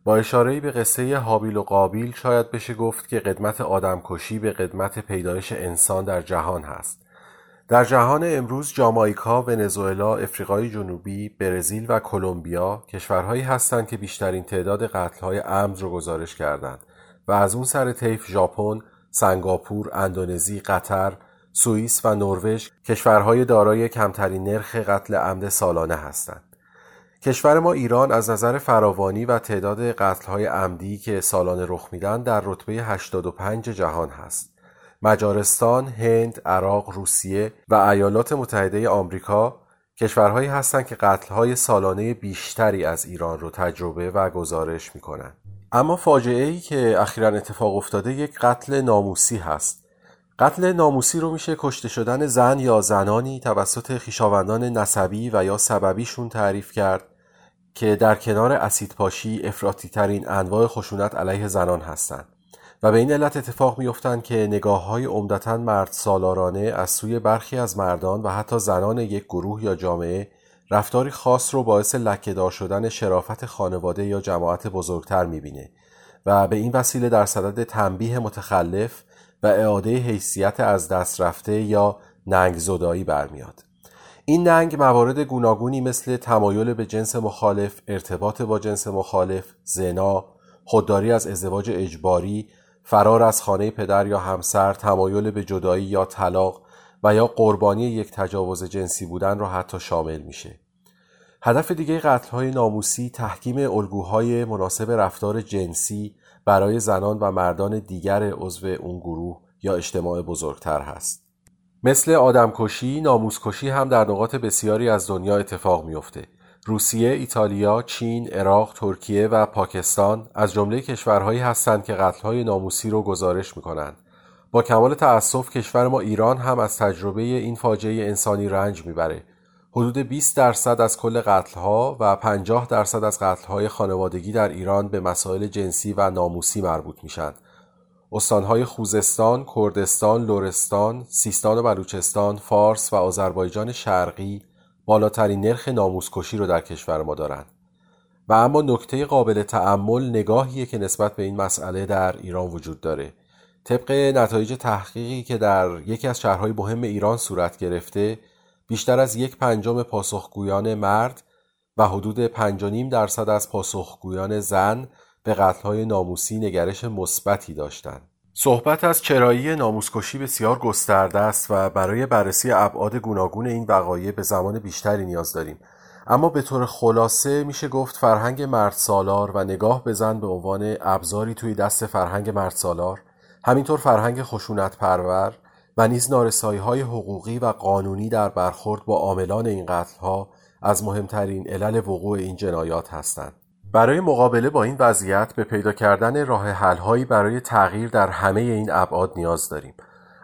با اشاره به قصه حابیل و قابیل شاید بشه گفت که قدمت آدمکشی به قدمت پیدایش انسان در جهان هست در جهان امروز جامائیکا، ونزوئلا، افریقای جنوبی، برزیل و کلمبیا کشورهایی هستند که بیشترین تعداد قتل‌های عمد رو گزارش کردند و از اون سر طیف ژاپن، سنگاپور، اندونزی، قطر، سوئیس و نروژ کشورهای دارای کمترین نرخ قتل عمد سالانه هستند. کشور ما ایران از نظر فراوانی و تعداد قتل‌های عمدی که سالانه رخ میدن در رتبه 85 جهان هست. مجارستان، هند، عراق، روسیه و ایالات متحده آمریکا کشورهایی هستند که قتل‌های سالانه بیشتری از ایران رو تجربه و گزارش می‌کنند. اما فاجعه ای که اخیرا اتفاق افتاده یک قتل ناموسی هست. قتل ناموسی رو میشه کشته شدن زن یا زنانی توسط خیشاوندان نسبی و یا سببیشون تعریف کرد که در کنار اسیدپاشی افراطی ترین انواع خشونت علیه زنان هستند. و به این علت اتفاق میافتند که نگاه های عمدتا مرد سالارانه از سوی برخی از مردان و حتی زنان یک گروه یا جامعه رفتاری خاص رو باعث لکهدار شدن شرافت خانواده یا جماعت بزرگتر می‌بینه و به این وسیله در صدد تنبیه متخلف و اعاده حیثیت از دست رفته یا ننگ زدایی برمیاد این ننگ موارد گوناگونی مثل تمایل به جنس مخالف، ارتباط با جنس مخالف، زنا، خودداری از ازدواج اجباری فرار از خانه پدر یا همسر تمایل به جدایی یا طلاق و یا قربانی یک تجاوز جنسی بودن را حتی شامل میشه. هدف دیگه قتل های ناموسی تحکیم الگوهای مناسب رفتار جنسی برای زنان و مردان دیگر عضو اون گروه یا اجتماع بزرگتر هست. مثل آدمکشی، ناموسکشی هم در نقاط بسیاری از دنیا اتفاق میافته روسیه، ایتالیا، چین، عراق، ترکیه و پاکستان از جمله کشورهایی هستند که قتل‌های ناموسی رو گزارش می‌کنند. با کمال تأسف کشور ما ایران هم از تجربه این فاجعه انسانی رنج می‌بره. حدود 20 درصد از کل قتلها و 50 درصد از قتلهای خانوادگی در ایران به مسائل جنسی و ناموسی مربوط میشن. استانهای خوزستان، کردستان، لرستان، سیستان و بلوچستان، فارس و آذربایجان شرقی بالاترین نرخ ناموسکشی رو در کشور ما دارند. و اما نکته قابل تعمل نگاهیه که نسبت به این مسئله در ایران وجود داره. طبق نتایج تحقیقی که در یکی از شهرهای مهم ایران صورت گرفته بیشتر از یک پنجم پاسخگویان مرد و حدود 5.5 درصد از پاسخگویان زن به قتلهای ناموسی نگرش مثبتی داشتند. صحبت از چرایی ناموسکشی بسیار گسترده است و برای بررسی ابعاد گوناگون این وقایع به زمان بیشتری نیاز داریم اما به طور خلاصه میشه گفت فرهنگ مرد سالار و نگاه به زن به عنوان ابزاری توی دست فرهنگ مرد سالار همینطور فرهنگ خشونت پرور و نیز نارسایی های حقوقی و قانونی در برخورد با عاملان این قتل ها از مهمترین علل وقوع این جنایات هستند. برای مقابله با این وضعیت به پیدا کردن راه حلهایی برای تغییر در همه این ابعاد نیاز داریم.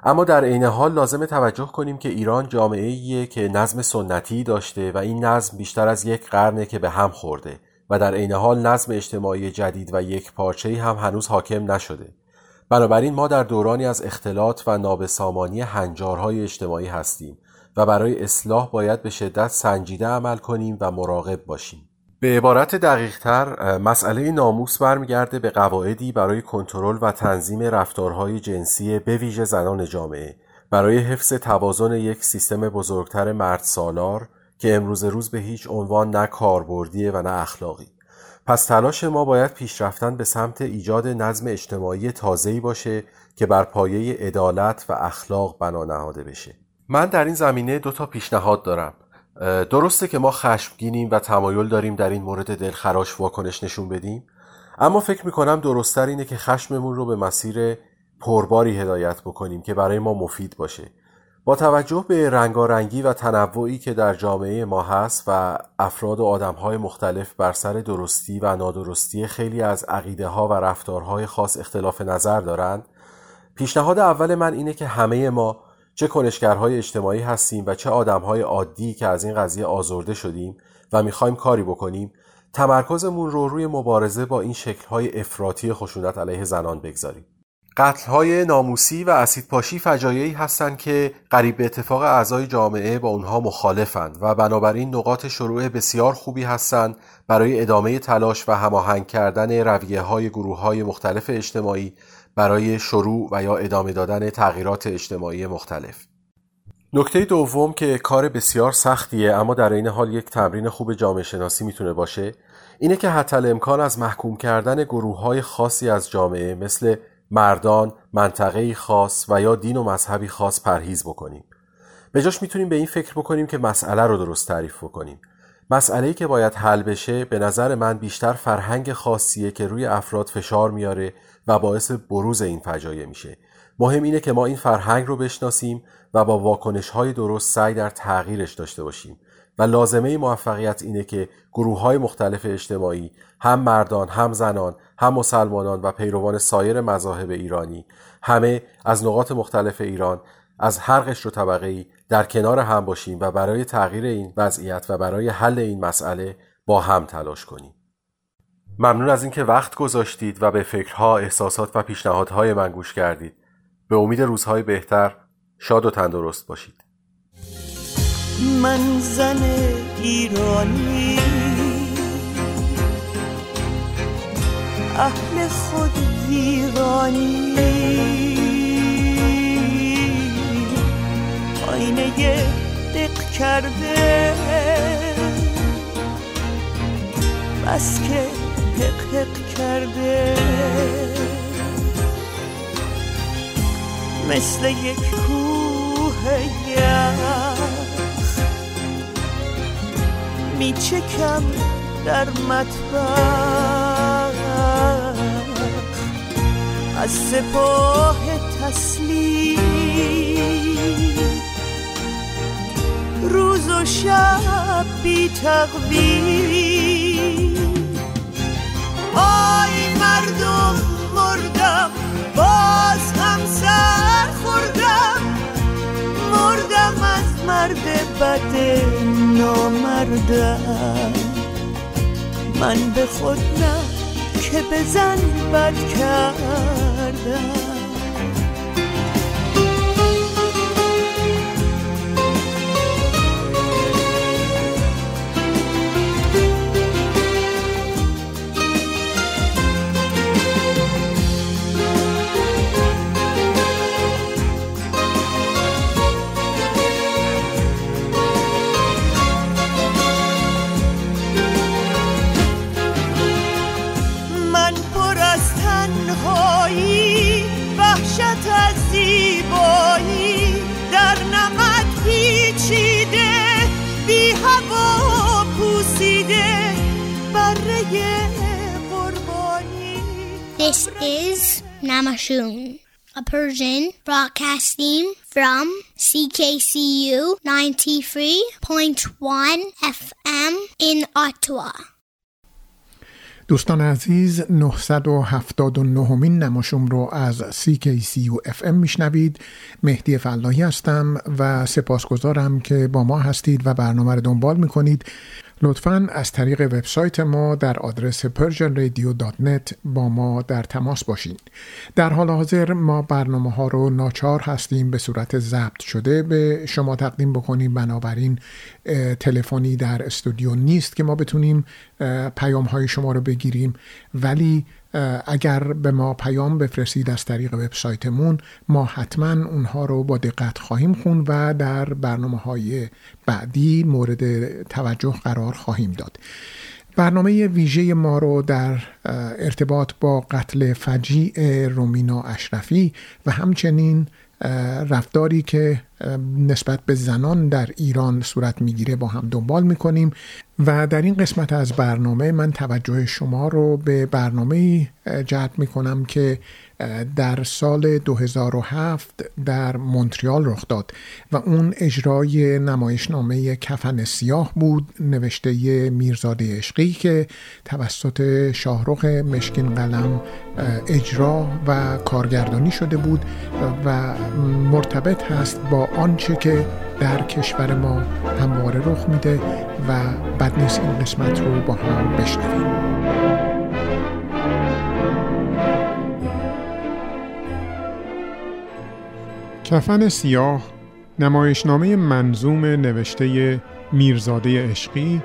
اما در عین حال لازم توجه کنیم که ایران جامعه ایه که نظم سنتی داشته و این نظم بیشتر از یک قرنه که به هم خورده و در عین حال نظم اجتماعی جدید و یک پارچه هم هنوز حاکم نشده. بنابراین ما در دورانی از اختلاط و نابسامانی هنجارهای اجتماعی هستیم و برای اصلاح باید به شدت سنجیده عمل کنیم و مراقب باشیم. به عبارت دقیقتر مسئله ناموس برمیگرده به قواعدی برای کنترل و تنظیم رفتارهای جنسی به ویژه زنان جامعه. برای حفظ توازن یک سیستم بزرگتر مرد سالار که امروز روز به هیچ عنوان نه کاربردیه و نه اخلاقی. پس تلاش ما باید پیشرفتن به سمت ایجاد نظم اجتماعی تازه‌ای باشه که بر پایه عدالت و اخلاق بنا نهاده بشه. من در این زمینه دو تا پیشنهاد دارم. درسته که ما خشمگینیم و تمایل داریم در این مورد دلخراش واکنش نشون بدیم اما فکر می‌کنم درستتر اینه که خشممون رو به مسیر پرباری هدایت بکنیم که برای ما مفید باشه. با توجه به رنگارنگی و تنوعی که در جامعه ما هست و افراد و آدمهای مختلف بر سر درستی و نادرستی خیلی از عقیده ها و رفتارهای خاص اختلاف نظر دارند پیشنهاد اول من اینه که همه ما چه کنشگرهای اجتماعی هستیم و چه آدمهای عادی که از این قضیه آزرده شدیم و می‌خوایم کاری بکنیم تمرکزمون رو روی مبارزه با این شکلهای افراطی خشونت علیه زنان بگذاریم. قتلهای ناموسی و اسیدپاشی فجایعی هستند که قریب به اتفاق اعضای جامعه با اونها مخالفند و بنابراین نقاط شروع بسیار خوبی هستند برای ادامه تلاش و هماهنگ کردن رویه های گروه های مختلف اجتماعی برای شروع و یا ادامه دادن تغییرات اجتماعی مختلف نکته دوم که کار بسیار سختیه اما در این حال یک تمرین خوب جامعه شناسی می‌تونه باشه اینه که حتی امکان از محکوم کردن گروه های خاصی از جامعه مثل مردان، منطقه خاص و یا دین و مذهبی خاص پرهیز بکنیم. به جاش می‌تونیم به این فکر بکنیم که مسئله رو درست تعریف بکنیم. مسئله که باید حل بشه به نظر من بیشتر فرهنگ خاصیه که روی افراد فشار میاره و باعث بروز این فجایع میشه. مهم اینه که ما این فرهنگ رو بشناسیم و با واکنش های درست سعی در تغییرش داشته باشیم و لازمه موفقیت اینه که گروه های مختلف اجتماعی هم مردان هم زنان هم مسلمانان و پیروان سایر مذاهب ایرانی همه از نقاط مختلف ایران از هر قشر و طبقه ای در کنار هم باشیم و برای تغییر این وضعیت و برای حل این مسئله با هم تلاش کنیم ممنون از اینکه وقت گذاشتید و به فکرها، احساسات و پیشنهادهای من گوش کردید. به امید روزهای بهتر شاد و تندرست باشید. من زن ایرانی اهل خود ویرانی آینه دق کرده بس که حق حق کرده. مثل یک کوه یخ میچکم در مطبخ. از سپاه تسلیم. روز و شب بی تقویم. مردم مردم باز هم سر خوردم. مردم از مرد بد نامردم. من به خود نه که بزن بد کردم This is Namashun, a Persian broadcasting from CKCU 93.1 FM in Ottawa. دوستان عزیز 979 مین نماشوم رو از CKCU FM میشنوید مهدی فلاحی هستم و سپاسگزارم که با ما هستید و برنامه رو دنبال می‌کنید لطفا از طریق وبسایت ما در آدرس persianradio.net با ما در تماس باشید در حال حاضر ما برنامه ها رو ناچار هستیم به صورت ضبط شده. به شما تقدیم بکنیم. بنابراین تلفنی در استودیو نیست که ما بتونیم پیام های شما رو بگیریم. ولی اگر به ما پیام بفرستید از طریق وبسایتمون ما حتما اونها رو با دقت خواهیم خون و در برنامه های بعدی مورد توجه قرار خواهیم داد. برنامه ویژه ما رو در ارتباط با قتل فجیع رومینا اشرفی و همچنین رفتاری که نسبت به زنان در ایران صورت می‌گیره با هم دنبال می‌کنیم. و در این قسمت از برنامه من توجه شما رو به برنامه جلب می‌کنم که در سال 2007 در مونتریال رخ داد و اون اجرای نمایشنامه کفن سیاه بود نوشته میرزاده عشقی که توسط شاهرخ مشکین قلم اجرا و کارگردانی شده بود و مرتبط هست با آنچه که در کشور ما همواره رخ میده و بد نیست این قسمت رو با هم بشنویم. کفن سیاه نمایشنامه منظوم نوشته میرزاده عشقی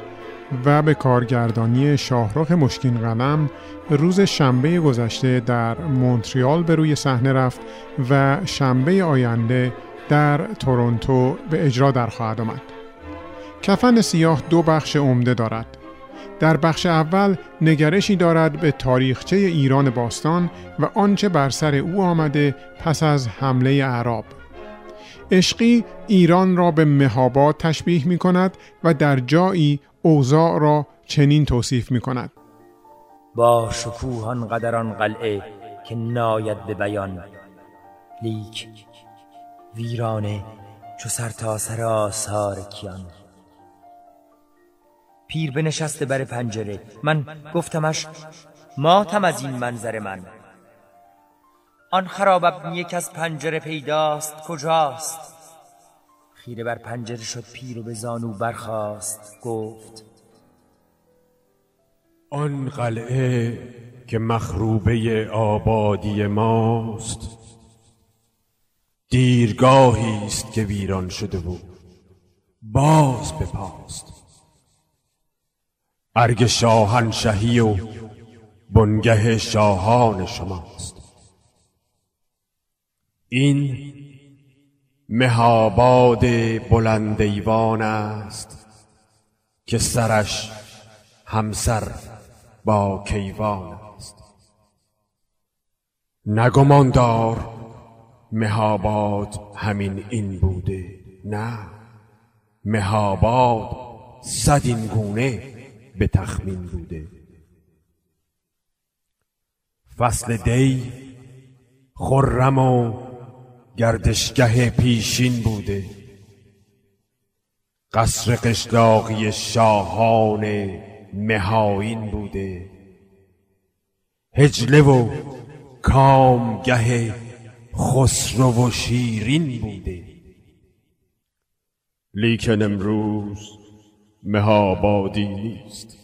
و به کارگردانی شاهرخ مشکین قلم روز شنبه گذشته در مونتریال به روی صحنه رفت و شنبه آینده در تورنتو به اجرا در خواهد آمد. کفن سیاه دو بخش عمده دارد. در بخش اول نگرشی دارد به تاریخچه ایران باستان و آنچه بر سر او آمده پس از حمله اعراب. عشقی ایران را به مهابات تشبیه می کند و در جایی اوضاع را چنین توصیف می کند. با شکوهان قدران قلعه که ناید به بیان لیک ویرانه چو سر تا سر آثار کیان. پیر بنشسته بر پنجره. من گفتمش ماتم از این منظر من. آن خراب ابنی یک از پنجره پیداست کجاست؟ خیره بر پنجره شد پیر و به زانو برخاست گفت آن قلعه که مخروبه آبادی ماست دیرگاهی است که ویران شده و باز بپاست. ارگ شاهنشهی و بنگه شاهان شماست. این مهاباد بلند ایوان است که سرش همسر با کیوان است. نگمان دار مهاباد همین این بوده نه. مهاباد صد این گونه به تخمین بوده. فصل دی خرم و گردشگه پیشین بوده. قصر قشلاقی شاهان مهاین بوده. هجله و کامگه خسرو و شیرین بوده. لیکن امروز مهابادی نیست.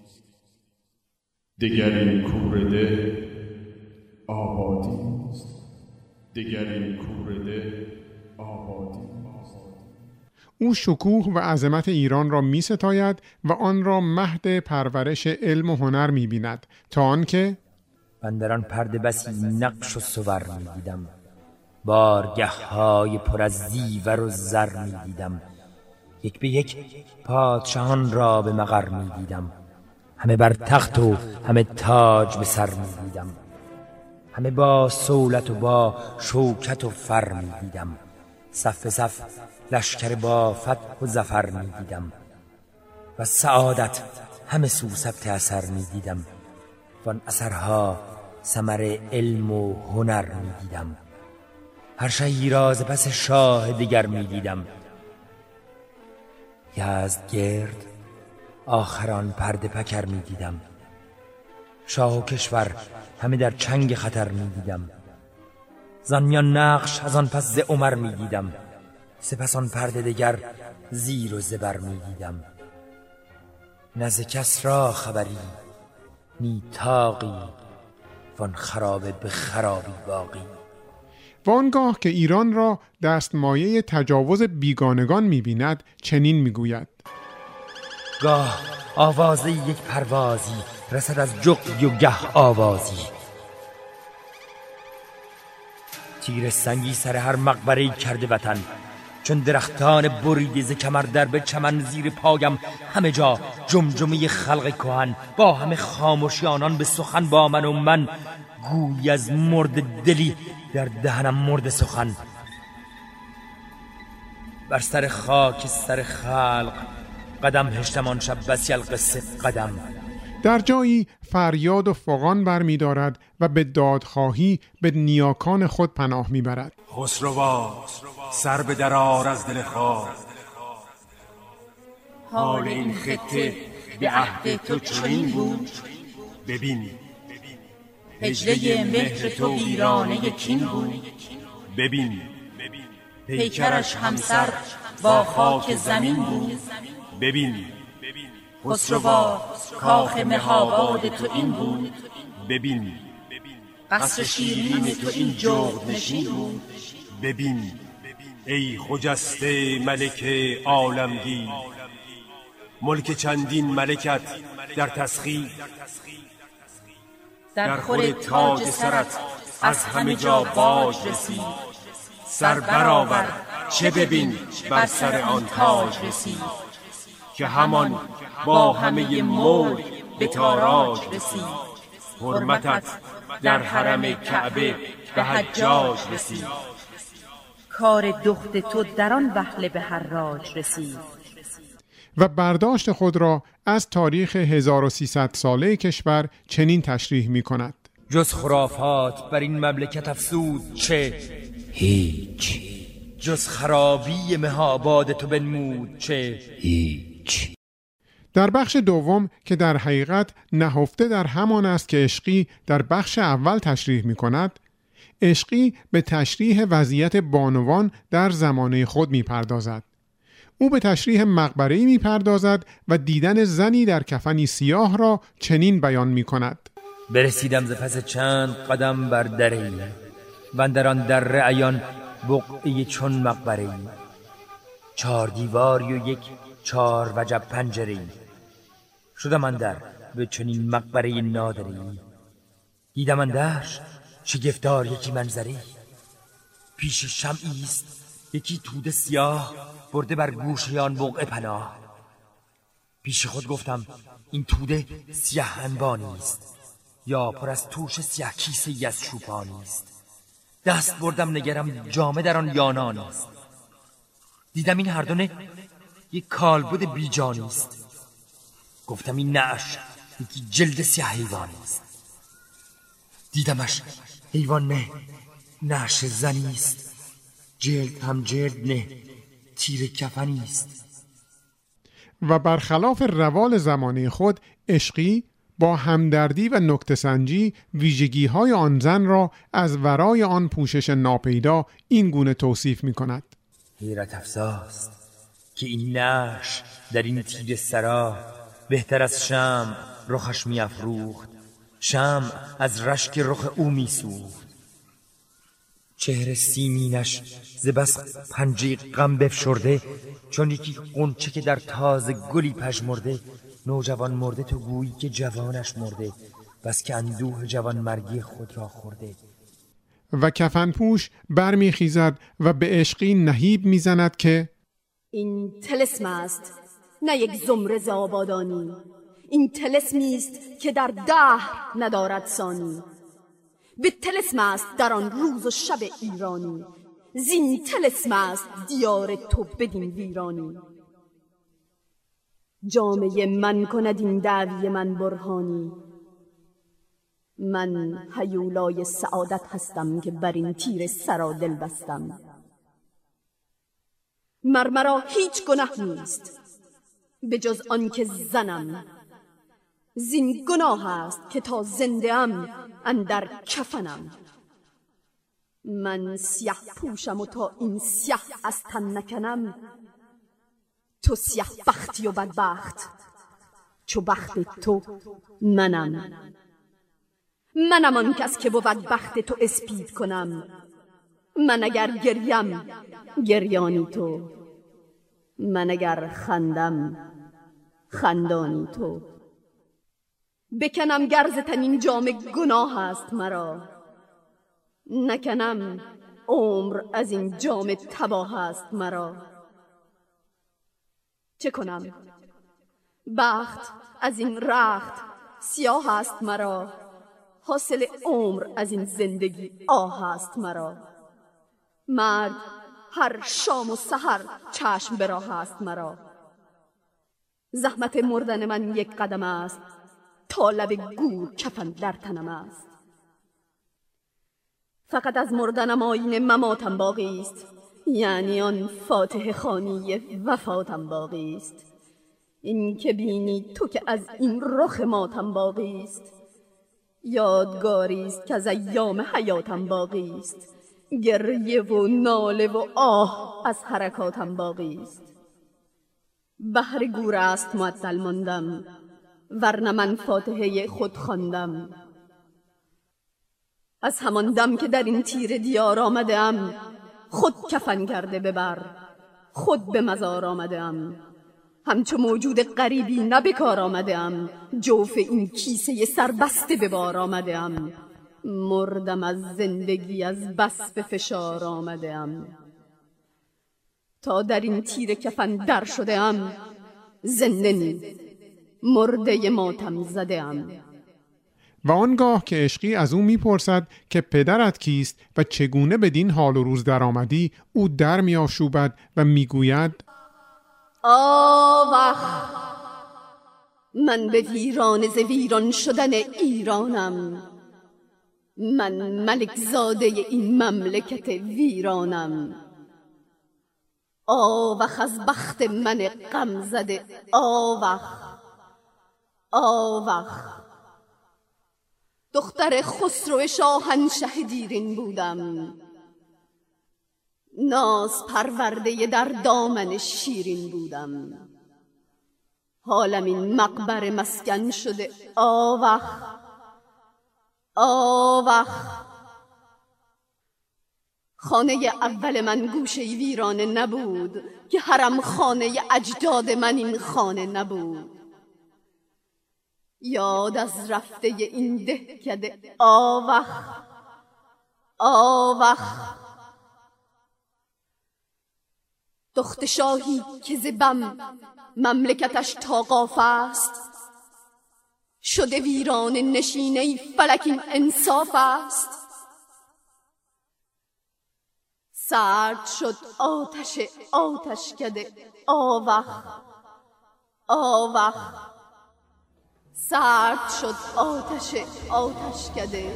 دیگر این کورده آبادی نیست. دیگر این کورده آبادی او شکوه و عظمت ایران را می ستاید و آن را مهد پرورش علم و هنر می بیند. تا آنکه من در آن پرده بسی نقش و سور می دیدم. بارگه های پر از زیور و زر می دیدم یک به یک پادشاهان را به مقر می دیدم همه بر تخت و همه تاج به سر می دیدم همه با سولت و با شوکت و فر می دیدم صف صف لشکر با فتح و زفر می دیدم و سعادت همه سو ثبت اثر می دیدم وان اثرها ثمر علم و هنر می دیدم هر شهی را ز پس شاه دیگر می دیدم. یزد گرد آخران پرده پکر می دیدم. شاه و کشور همه در چنگ خطر می دیدم. زنیان نقش از آن پس ز عمر می دیدم. سپس آن پرده دگر زیر و زبر می دیدم. نز کس را خبری نی تاقی وان خرابه به خرابی باقی. و آنگاه که ایران را دستمایه تجاوز بیگانگان می‌بیند چنین می‌گوید. گاه آوازه یک پروازی رسد از جغدی و گه آوازی. تیر سنگی سر هر مقبره کرده وطن. چون درختان بریده کمر در به چمن زیر پایم همه جا جمجمه خلق کهن. با همه خاموشی آنان به سخن با من و من. گوی از مرد دلی در دهنم مرد سخن. بر سر خاک سر خلق قدم هشتم آن شب بسی القصه قدم. در جایی فریاد و فغان برمیدارد و به دادخواهی به نیاکان خود پناه می‌برد. خسروا سر به درار از دل خواب. حال این خطه به عهد تو چنین بود؟ ببین. هجله مهر تو ویرانه کین بود. ببین پیکرش همسر با خاک زمین بود. ببین خسروا کاخ مهاباد تو این بود. ببین قصر شیرین تو این جغد نشین بود. ببین ای خجسته ملک عالمگیر. ملک چندین ملکت در تسخیر در خور تاج سرت از همه جا باج رسید سر برآور چه ببین بر سر آن تاج رسید که همان با همه ملک به تاراج رسید حرمتت در حرم کعبه به حجاج رسید کار دخت تو در آن وهله به حراج رسید و برداشت خود را از تاریخ 1300 ساله کشور چنین تشریح می کند جز خرافات بر این مملکت افسود چه؟ هیچ. جز خرابی مهاباد تو بنمود چه؟ هیچ. در بخش دوم که در حقیقت نهفته در همان است که عشقی در بخش اول تشریح می کند عشقی به تشریح وضعیت بانوان در زمانه خود می پردازد. او به تشریح مقبره می پردازد و دیدن زنی در کفنی سیاه را چنین بیان می کند. برسیدم ز پس چند قدم بر دری و در آن در عیان بقعه چون مقبره چهار دیواری و یک چهار وجب پنجره شدم اندر به چنین مقبره نادری. دیدم اندرش شگفتار یکی منظری پیش شمعی است یکی توده سیاه. برده بر گوشه آن بقعه پناه. پیش خود گفتم این توده سیاه انبانی است یا پر از توش سیاه کیسه از است. دست بردم نگرم جامه در آن یانانی است. دیدم این هر دونه یک کالبد بیجانی است. گفتم این نعش یکی جلد سیاه حیوانی است. دیدمش حیوان نه نعش زنی است. جلد هم جلد نه. تیر کفنی است و برخلاف روال زمانه خود عشقی با همدردی و نکتسنجی ویژگی های آن زن را از ورای آن پوشش ناپیدا این گونه توصیف می کند حیرت افزاست که این نش در این تیر سرا بهتر از شم رخش می افروخت شم از رشک رخ او می سوخت چهره سیمینش ز بس پنجه غم بفشرده چون یکی قنچه که در تازه گلی پژمرده نوجوان مرده تو گویی که جوانش مرده بس که اندوه جوان مرگی خود را خورده. و کفنپوش برمیخیزد و به عشقی نهیب می‌زند که این تلسم است نه یک زمره آبادانی این تلسمی است که در دهر ندارد ثانی. به تلسم است در آن روز و شب ایرانی. زین تلسم است دیار تو بدین ویرانی. جامعه من کند این دعوی من برهانی. من هیولای سعادت هستم که بر این تیر سرا دل بستم. مرمرا هیچ گناه نیست. به جز آنکه زنم زین گناه است که تا زنده ام اندر کفنم. من سیه پوشم و تا این سیه از تن نکنم. تو سیه بختی و بدبخت. چو بخت تو منم. منم آن کس که بود بخت تو اسپید کنم. من اگر گریم گریانی تو. من اگر خندم خندانی تو. بکنم گرز تنین جام گناه است مرا. نکنم عمر از این جام تباه است مرا. چه کنم؟ بخت از این رخت سیاه است مرا. حاصل عمر از این زندگی آه است مرا. مرد هر شام و سحر چشم به است مرا. زحمت مردن من یک قدم است. تا لب گور کفن در تنم است. فقط از مردنم آین مماتم باقی است. یعنی آن فاتح خانی وفاتم باقی است. این که بینی تو که از این رخ ماتم باقی است. یادگاری است که از ایام حیاتم باقی است. گریه و ناله و آه از حرکاتم باقی است. بهر گور است معطل ماندم. ورنه من فاتحه خود خواندم. از همان دم که در این تیر دیار آمده ام خود کفن کرده ببر خود به مزار آمده ام همچو موجود غریبی نه بکار آمده ام جوف این کیسه سربسته به بار آمده ام مردم از زندگی از بس به فشار آمده ام تا در این تیر کفن در شده ام زنده نی مرده ماتم زده ام و آنگاه که عشقی از او می‌پرسد که پدرت کیست و چگونه بدین حال و روز درآمدی او در میآشوبد و می‌گوید آوخ من به ویران ز ویران شدن ایرانم. من ملک زاده این مملکت ویرانم. آوخ از بخت من غم زده آوخ آوخ. دختر خسرو شاهنشه دیرین بودم. ناز پرورده در دامن شیرین بودم. حالم این مقبر مسکن شده. آوخ. آوخ. خانه اول من گوشه ویرانه نبود که حرم خانه اجداد من این خانه نبود. یاد از رفته این دهکده آوخ آوخ. دخت شاهی که زبم مملکتش تاقاف است شده ویران نشینه فلک این انصاف است. سرد شد آتش آتش کده آوخ آوخ. سرد شد آتش آتش کده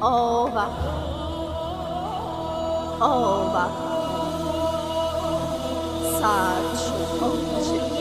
آوخ آوخ سرد شد آتش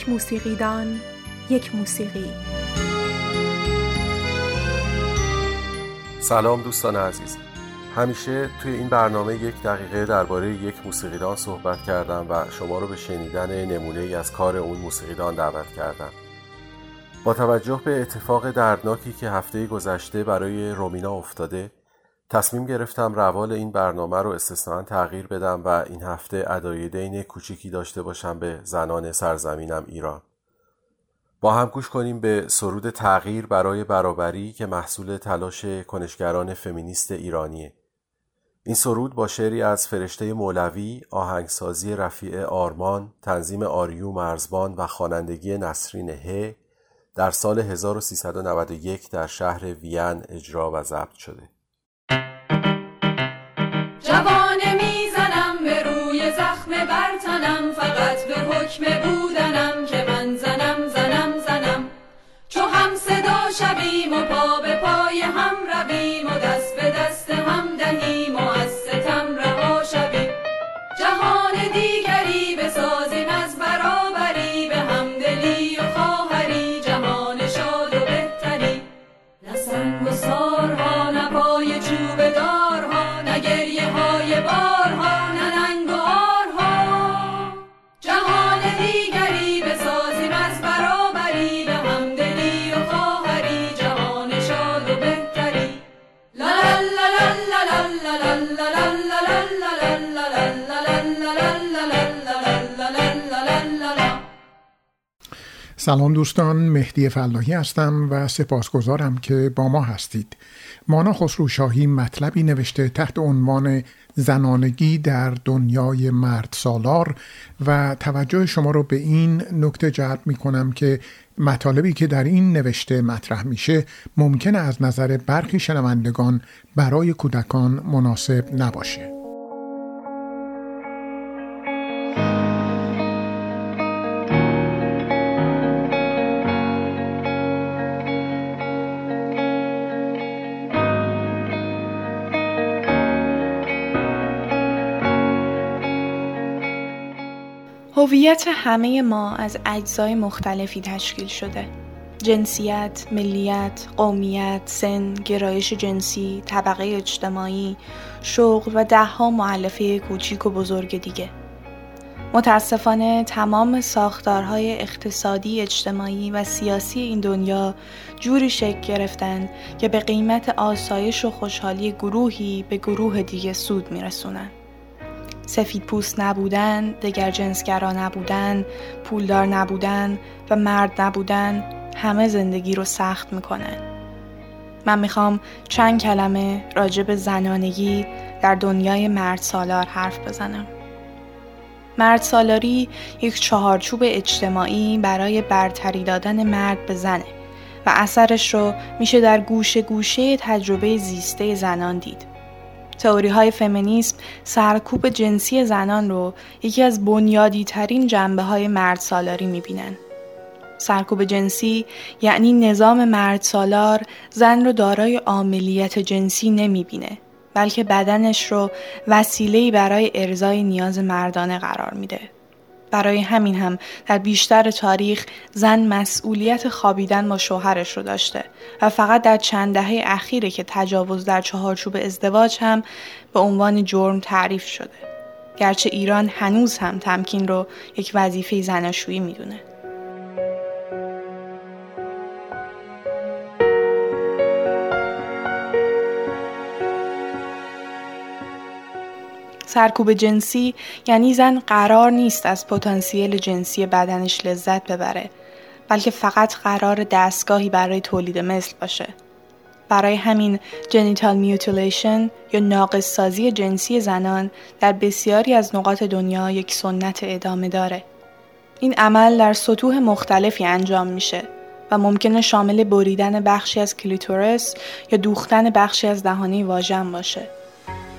یک موسیقیدان یک موسیقی. سلام دوستان عزیز. همیشه توی این برنامه یک دقیقه درباره یک موسیقیدان صحبت کردم و شما رو به شنیدن نمونه ای از کار اون موسیقیدان دعوت کردم. با توجه به اتفاق دردناکی که هفته گذشته برای رومینا افتاده تصمیم گرفتم روال این برنامه رو استثنان تغییر بدم و این هفته ادای دین کوچیکی داشته باشم به زنان سرزمینم ایران با هم گوش کنیم به سرود تغییر برای برابری که محصول تلاش کنشگران فمینیست ایرانیه این سرود با شعری از فرشته مولوی، آهنگسازی رفیع آرمان، تنظیم آریو مرزبان و خوانندگی نسرین ه در سال 1391 در شهر وین اجرا و ضبط شده. جوانه می‌زنم به روی زخم برتنم فقط به حکم بودنم که من زنم زنم زنم. چو هم صدا شویم و پا به پای هم رویم و دست به دست هم دهیم و از سلام دوستان مهدی فلاحی هستم و سپاسگزارم که با ما هستید. مانا خسرو شاهی مطلبی نوشته تحت عنوان زنانگی در دنیای مرد سالار و توجه شما رو به این نکته جلب می کنم که مطالبی که در این نوشته مطرح میشه ممکن از نظر برخی شنوندگان برای کودکان مناسب نباشه. هویت همه ما از اجزای مختلفی تشکیل شده. جنسیت، ملیت، قومیت، سن، گرایش جنسی، طبقه اجتماعی، شغل و دهها معلفه کوچیک و بزرگ دیگه. متاسفانه تمام ساختارهای اقتصادی، اجتماعی و سیاسی این دنیا جوری شکل گرفتن که به قیمت آسایش و خوشحالی گروهی به گروه دیگه سود میرسونن. سفید پوست نبودن، دگر جنسگرا نبودن، پولدار نبودن و مرد نبودن همه زندگی رو سخت می‌کنن. من می‌خوام چند کلمه راجع به زنانگی در دنیای مرد سالار حرف بزنم. مرد سالاری یک چهارچوب اجتماعی برای برتری دادن مرد به زنه و اثرش رو میشه در گوشه گوشه تجربه زیسته زنان دید. تئوری های فمینیسم سرکوب جنسی زنان رو یکی از بنیادی ترین جنبه های مرد سالاری می‌بینن. سرکوب جنسی یعنی نظام مرد سالار زن رو دارای عاملیت جنسی نمی‌بینه بلکه بدنش رو وسیله‌ای برای ارزای نیاز مردانه قرار میده. برای همین هم در بیشتر تاریخ زن مسئولیت خوابیدن با شوهرش رو داشته و فقط در چند دهه اخیره که تجاوز در چهارچوب ازدواج هم به عنوان جرم تعریف شده. گرچه ایران هنوز هم تمکین رو یک وظیفه زناشویی می‌دونه. سرکوب جنسی یعنی زن قرار نیست از پتانسیل جنسی بدنش لذت ببره بلکه فقط قرار دستگاهی برای تولید مثل باشه. برای همین جنیتال میوتیلیشن یا ناقص سازی جنسی زنان در بسیاری از نقاط دنیا یک سنت ادامه داره. این عمل در سطوح مختلفی انجام میشه و ممکنه شامل بریدن بخشی از کلیتورس یا دوختن بخشی از دهانه واژن باشه.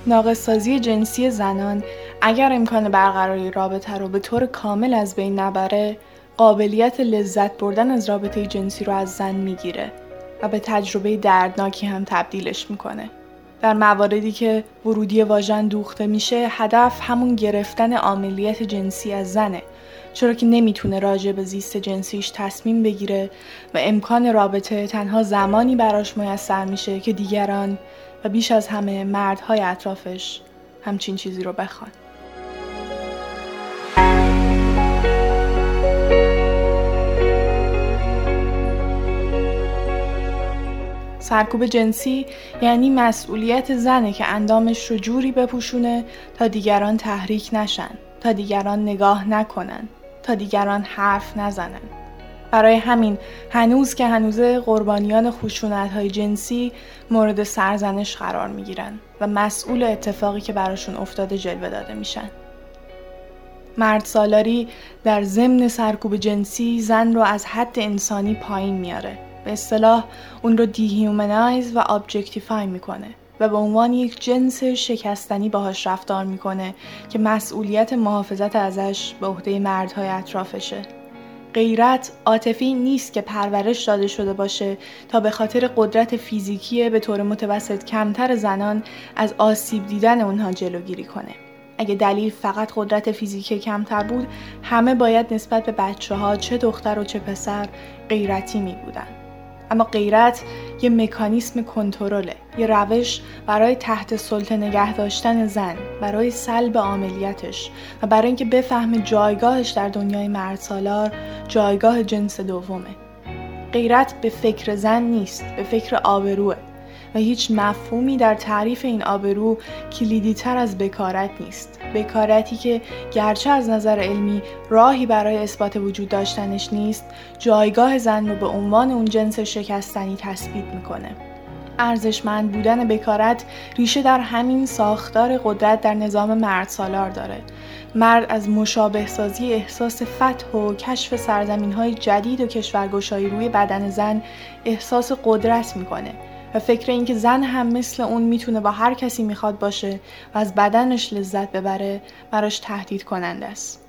ناقصسازی جنسی زنان. اگر امکان برقراری رابطه رو به طور کامل از بین نبره قابلیت لذت بردن از رابطه جنسی رو از زن می‌گیره و به تجربه دردناکی هم تبدیلش می‌کنه. در مواردی که ورودی واژن دوخته میشه هدف همون گرفتن عملیت جنسی از زنه. چرا که نمی‌تونه راجع به زیست جنسیش تصمیم بگیره و امکان رابطه تنها زمانی براش میسر میشه که دیگران و بیش از همه مردهای اطرافش همچین چیزی رو بخوان. سرکوب جنسی یعنی مسئولیت زنه که اندامش رو جوری بپوشونه تا دیگران تحریک نشن، تا دیگران نگاه نکنن، تا دیگران حرف نزنن. برای همین هنوز که هنوز قربانیان خشونت های جنسی مورد سرزنش قرار می گیرن و مسئول اتفاقی که براشون افتاده جلوه داده میشن. مرد سالاری در ضمن سرکوب جنسی زن رو از حد انسانی پایین میاره. به اصطلاح اون رو dehumanize و objectify می‌کنه و به عنوان یک جنس شکستنی باهاش رفتار می‌کنه که مسئولیت محافظت ازش به عهده مردهای اطرافشه. غیرت عاطفی نیست که پرورش داده شده باشه تا به خاطر قدرت فیزیکی به طور متوسط کمتر زنان از آسیب دیدن اونها جلوگیری کنه. اگه دلیل فقط قدرت فیزیکی کمتر بود همه باید نسبت به بچه ها چه دختر و چه پسر غیرتی می بودن. اما غیرت یه مکانیسم کنترله یه روش برای تحت سلطه نگه داشتن زن برای سلب عملیاتش و برای اینکه بفهمه جایگاهش در دنیای مرد سالار جایگاه جنس دومه. غیرت به فکر زن نیست به فکر آبروه. و هیچ مفهومی در تعریف این آبرو کلیدی تر از بکارت نیست. بکارتی که گرچه از نظر علمی راهی برای اثبات وجود داشتنش نیست جایگاه زن رو به عنوان اون جنس شکستنی تثبیت می‌کنه. ارزشمند بودن بکارت ریشه در همین ساختار قدرت در نظام مرد سالار داره. مرد از مشابه سازی احساس فتح و کشف سرزمین های جدید و کشورگشایی روی بدن زن احساس قدرت می‌کنه. و فکر اینکه زن هم مثل اون می‌تونه با هر کسی می‌خواد باشه و از بدنش لذت ببره براش تهدید کننده است.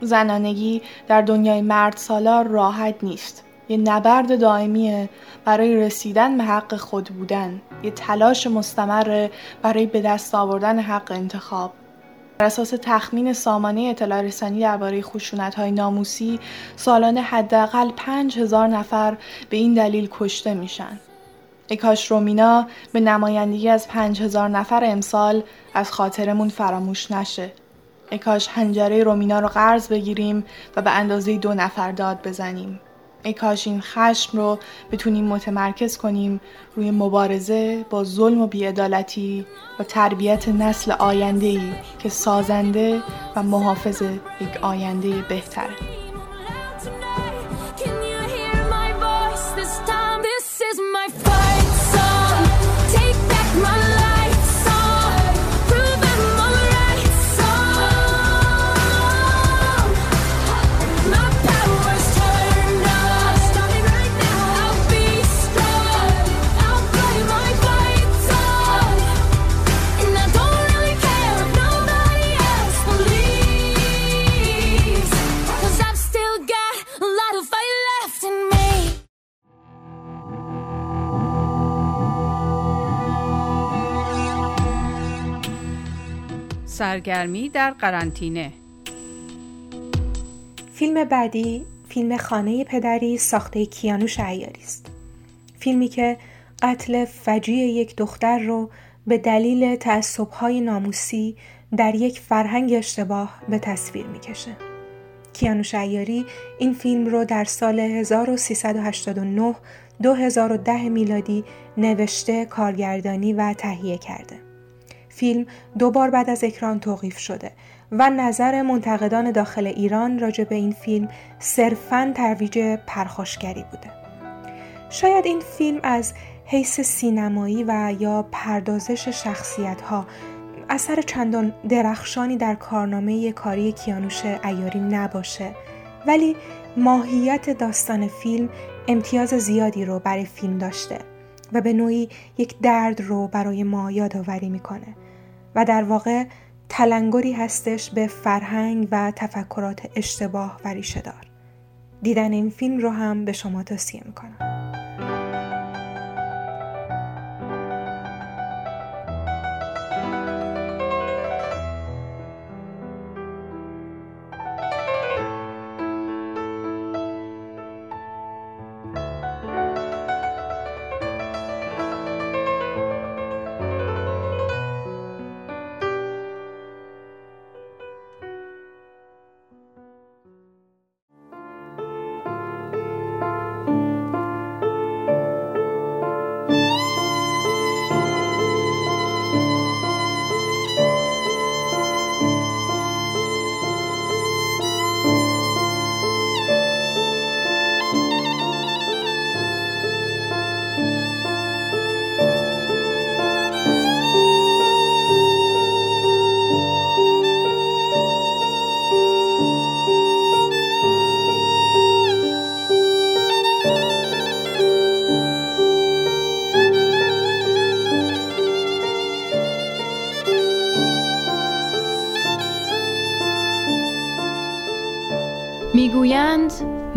زنانگی در دنیای مرد سالار راحت نیست. یه نبرد دائمیه برای رسیدن به حق خود بودن. یه تلاش مستمر برای به دست آوردن حق انتخاب. بر اساس تخمین سامانه اطلاع رسانی درباره خشونت های ناموسی سالانه حداقل پنج هزار نفر به این دلیل کشته میشن. اکاش رومینا به نمایندگی از پنج هزار نفر امسال از خاطرمون فراموش نشه. اکاش هنجره رومینا رو قرض بگیریم و به اندازه دو نفر داد بزنیم. اکاش این خشم رو بتونیم متمرکز کنیم روی مبارزه با ظلم و بیعدالتی و تربیت نسل آیندهی که سازنده و محافظ یک آینده بهتره. سرگرمی در قرنطینه. فیلم بعدی فیلم خانه پدری ساخته کیانوش عیاری است. فیلمی که قتل فجیع یک دختر رو به دلیل تعصبهای ناموسی در یک فرهنگ اشتباه به تصویر می‌کشه. کیانوش عیاری این فیلم رو در سال 1389 2010 میلادی نوشته کارگردانی و تهیه کرده. فیلم دو بار بعد از اکران توقیف شده و نظر منتقدان داخل ایران راجع به این فیلم صرفاً ترویج پرخاشگری بوده. شاید این فیلم از حیث سینمایی و یا پردازش شخصیت ها اثر چندان درخشانی در کارنامه کاری کیانوش ایاری نباشه ولی ماهیت داستان فیلم امتیاز زیادی رو برای فیلم داشته و به نوعی یک درد رو برای ما یادآوری می‌کنه و در واقع تلنگری هستش به فرهنگ و تفکرات اشتباه و ریشه دار. دیدن این فیلم رو هم به شما توصیه می‌کنم.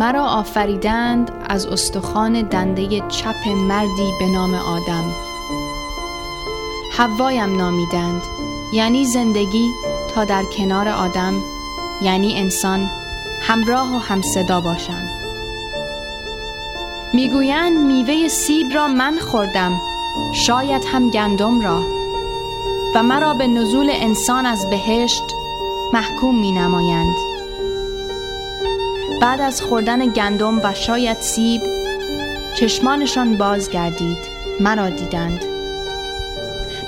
مرا آفریدند از استخوان دنده چپ مردی به نام آدم. حوایم نامیدند یعنی زندگی تا در کنار آدم یعنی انسان همراه و همصدا باشم. می‌گویند میوه سیب را من خوردم شاید هم گندم را. و مرا به نزول انسان از بهشت محکوم می نمایند. بعد از خوردن گندم و شاید سیب چشمانشان باز گردید مرا دیدند.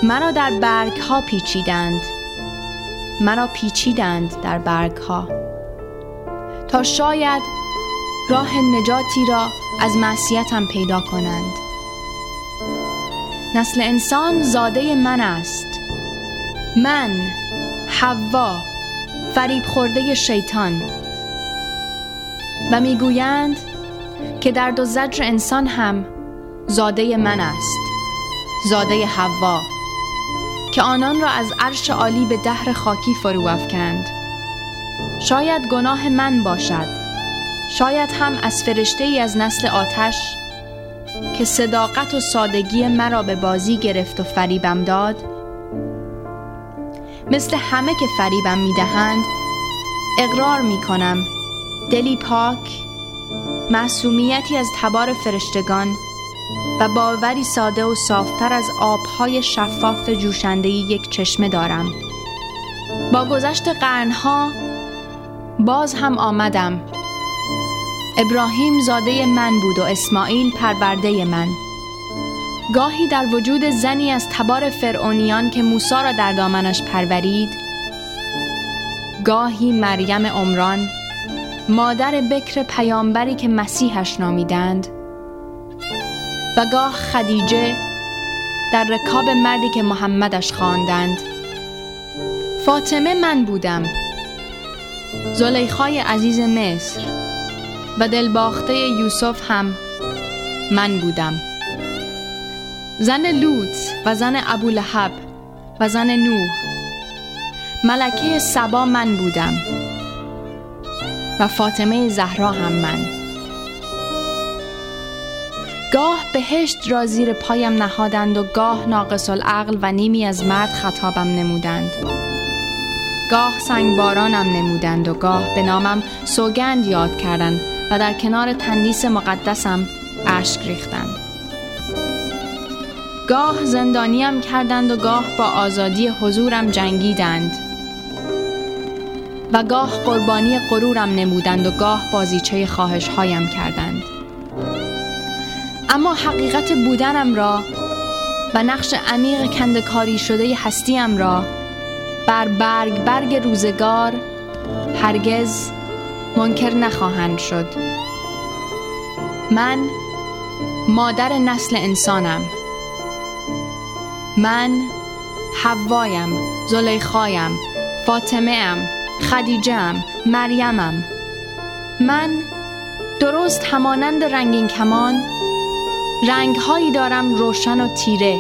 مرا در برگ ها پیچیدند. مرا پیچیدند در برگ ها تا شاید راه نجاتی را از معصیتم پیدا کنند. نسل انسان زاده من است. من حوا فریب خورده شیطان. و می‌گویند که در دو زجر انسان هم زاده من است زاده حوا که آنان را از عرش عالی به دهر خاکی فرو افکند. شاید گناه من باشد شاید هم از فرشته ای از نسل آتش که صداقت و سادگی مرا به بازی گرفت و فریبم داد. مثل همه که فریبم می‌دهند اقرار می کنم دلی پاک معصومیتی از تبار فرشتگان و باوری ساده و صافتر از آبهای شفاف جوشنده یک چشمه دارم. با گذشت قرنها باز هم آمدم. ابراهیم زاده من بود و اسماعیل پرورده من. گاهی در وجود زنی از تبار فرعونیان که موسی را در دامنش پرورید گاهی مریم عمران مادر بکر پیامبری که مسیحش نامیدند و گاه خدیجه در رکاب مردی که محمدش خواندند. فاطمه من بودم. زلیخای عزیز مصر و دلباخته یوسف هم من بودم. زن لوط و زن ابو لحب و زن نوح ملکه سبا من بودم. و فاطمه زهرا هم من. گاه بهشت را زیر پایم نهادند و گاه ناقص العقل و نیمی از مرد خطابم نمودند. گاه سنگبارانم نمودند و گاه به نامم سوگند یاد کردند و در کنار تندیس مقدسم اشک ریختند. گاه زندانیم کردند و گاه با آزادی حضورم جنگیدند. و گاه قربانی غرورم نمودند و گاه بازیچه خواهش هایم کردند. اما حقیقت بودنم را و نقش عمیق کندکاری شده هستیم را بر برگ برگ روزگار هرگز منکر نخواهند شد. من مادر نسل انسانم. من حوایم زلیخایم فاطمه ام خدیجه مریمم. من درست همانند رنگین کمان رنگهایی دارم روشن و تیره.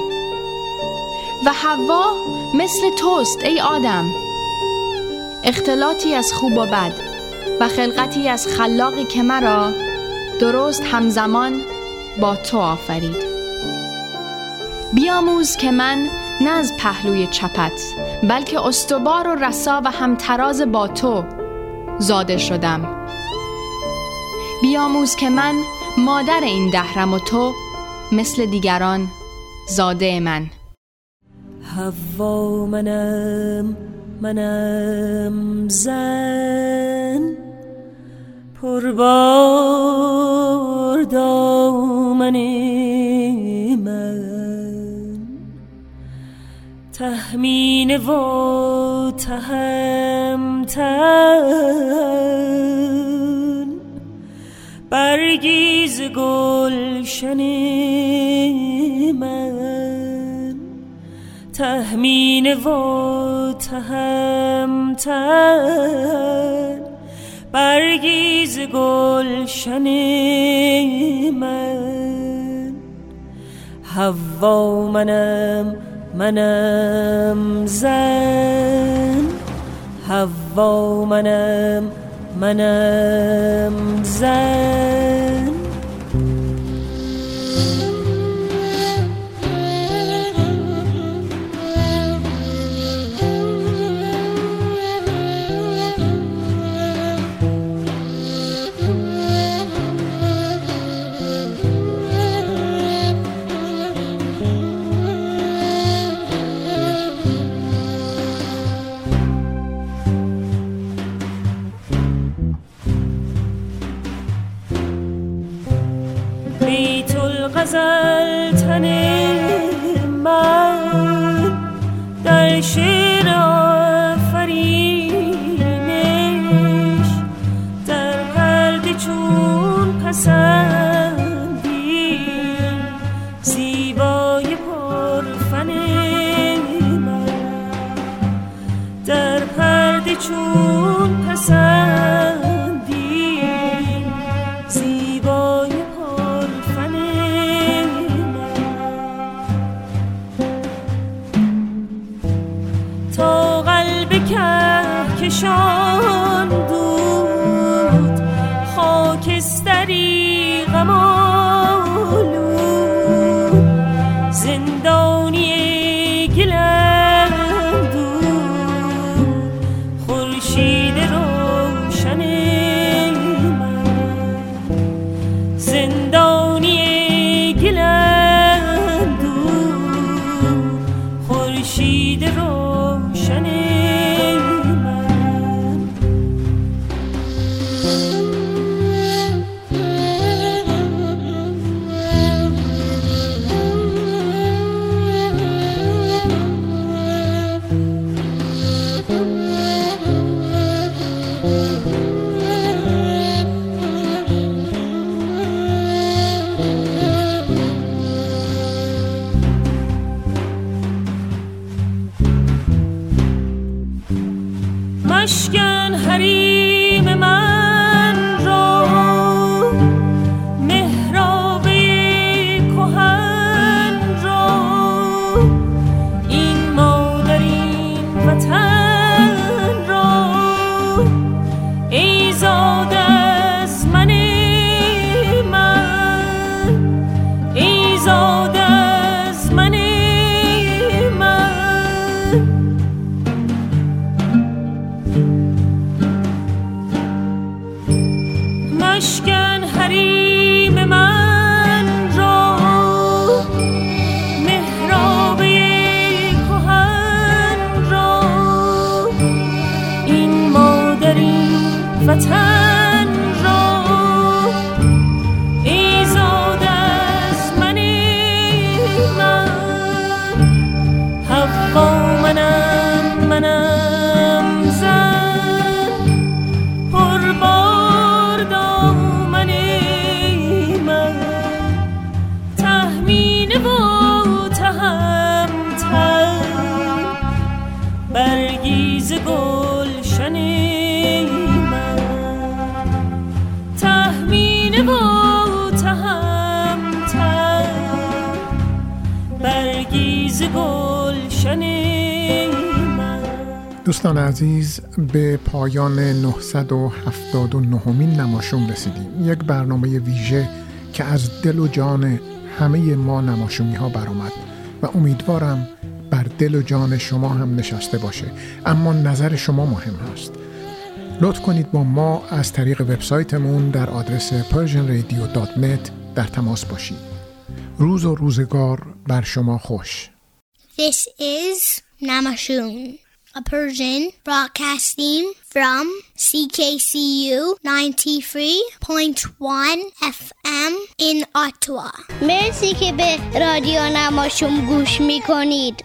و حوا مثل توست ای آدم. اختلاطی از خوب و بد و خلقتی از خلاقی که مرا درست همزمان با تو آفرید. بیاموز که من نه از پهلوی چپت بلکه استوار و رسا و همتراز با تو زاده شدم. بیاموز که من مادر این دهرم و تو مثل دیگران زاده من. هوا منم منم زن پربار دامن من تهمین و تهمتن. برگیز گلشن من. تهمین و تهمتن. برگیز گلشن من. هوا منم منم زن. هوا منم منم زن. در پرده چون پسندی به پایان 979 مین نماشوم رسیدیم. یک برنامه ویژه که از دل و جان همه ما نماشومی ها برآمد و امیدوارم بر دل و جان شما هم نشسته باشه. اما نظر شما مهم هست. لطف کنید با ما از طریق وبسایتمون در آدرس persianradio.net در تماس باشید. روز و روزگار بر شما خوش. This is Namashun, a Persian broadcasting from CKCU 93.1 FM in Ottawa. مرسی که به رادیو نماشوم گوش میکنید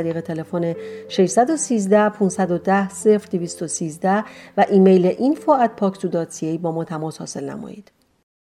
طریق تلفن 613 510 0213 و ایمیل info at با ما تماس حاصل نمایید.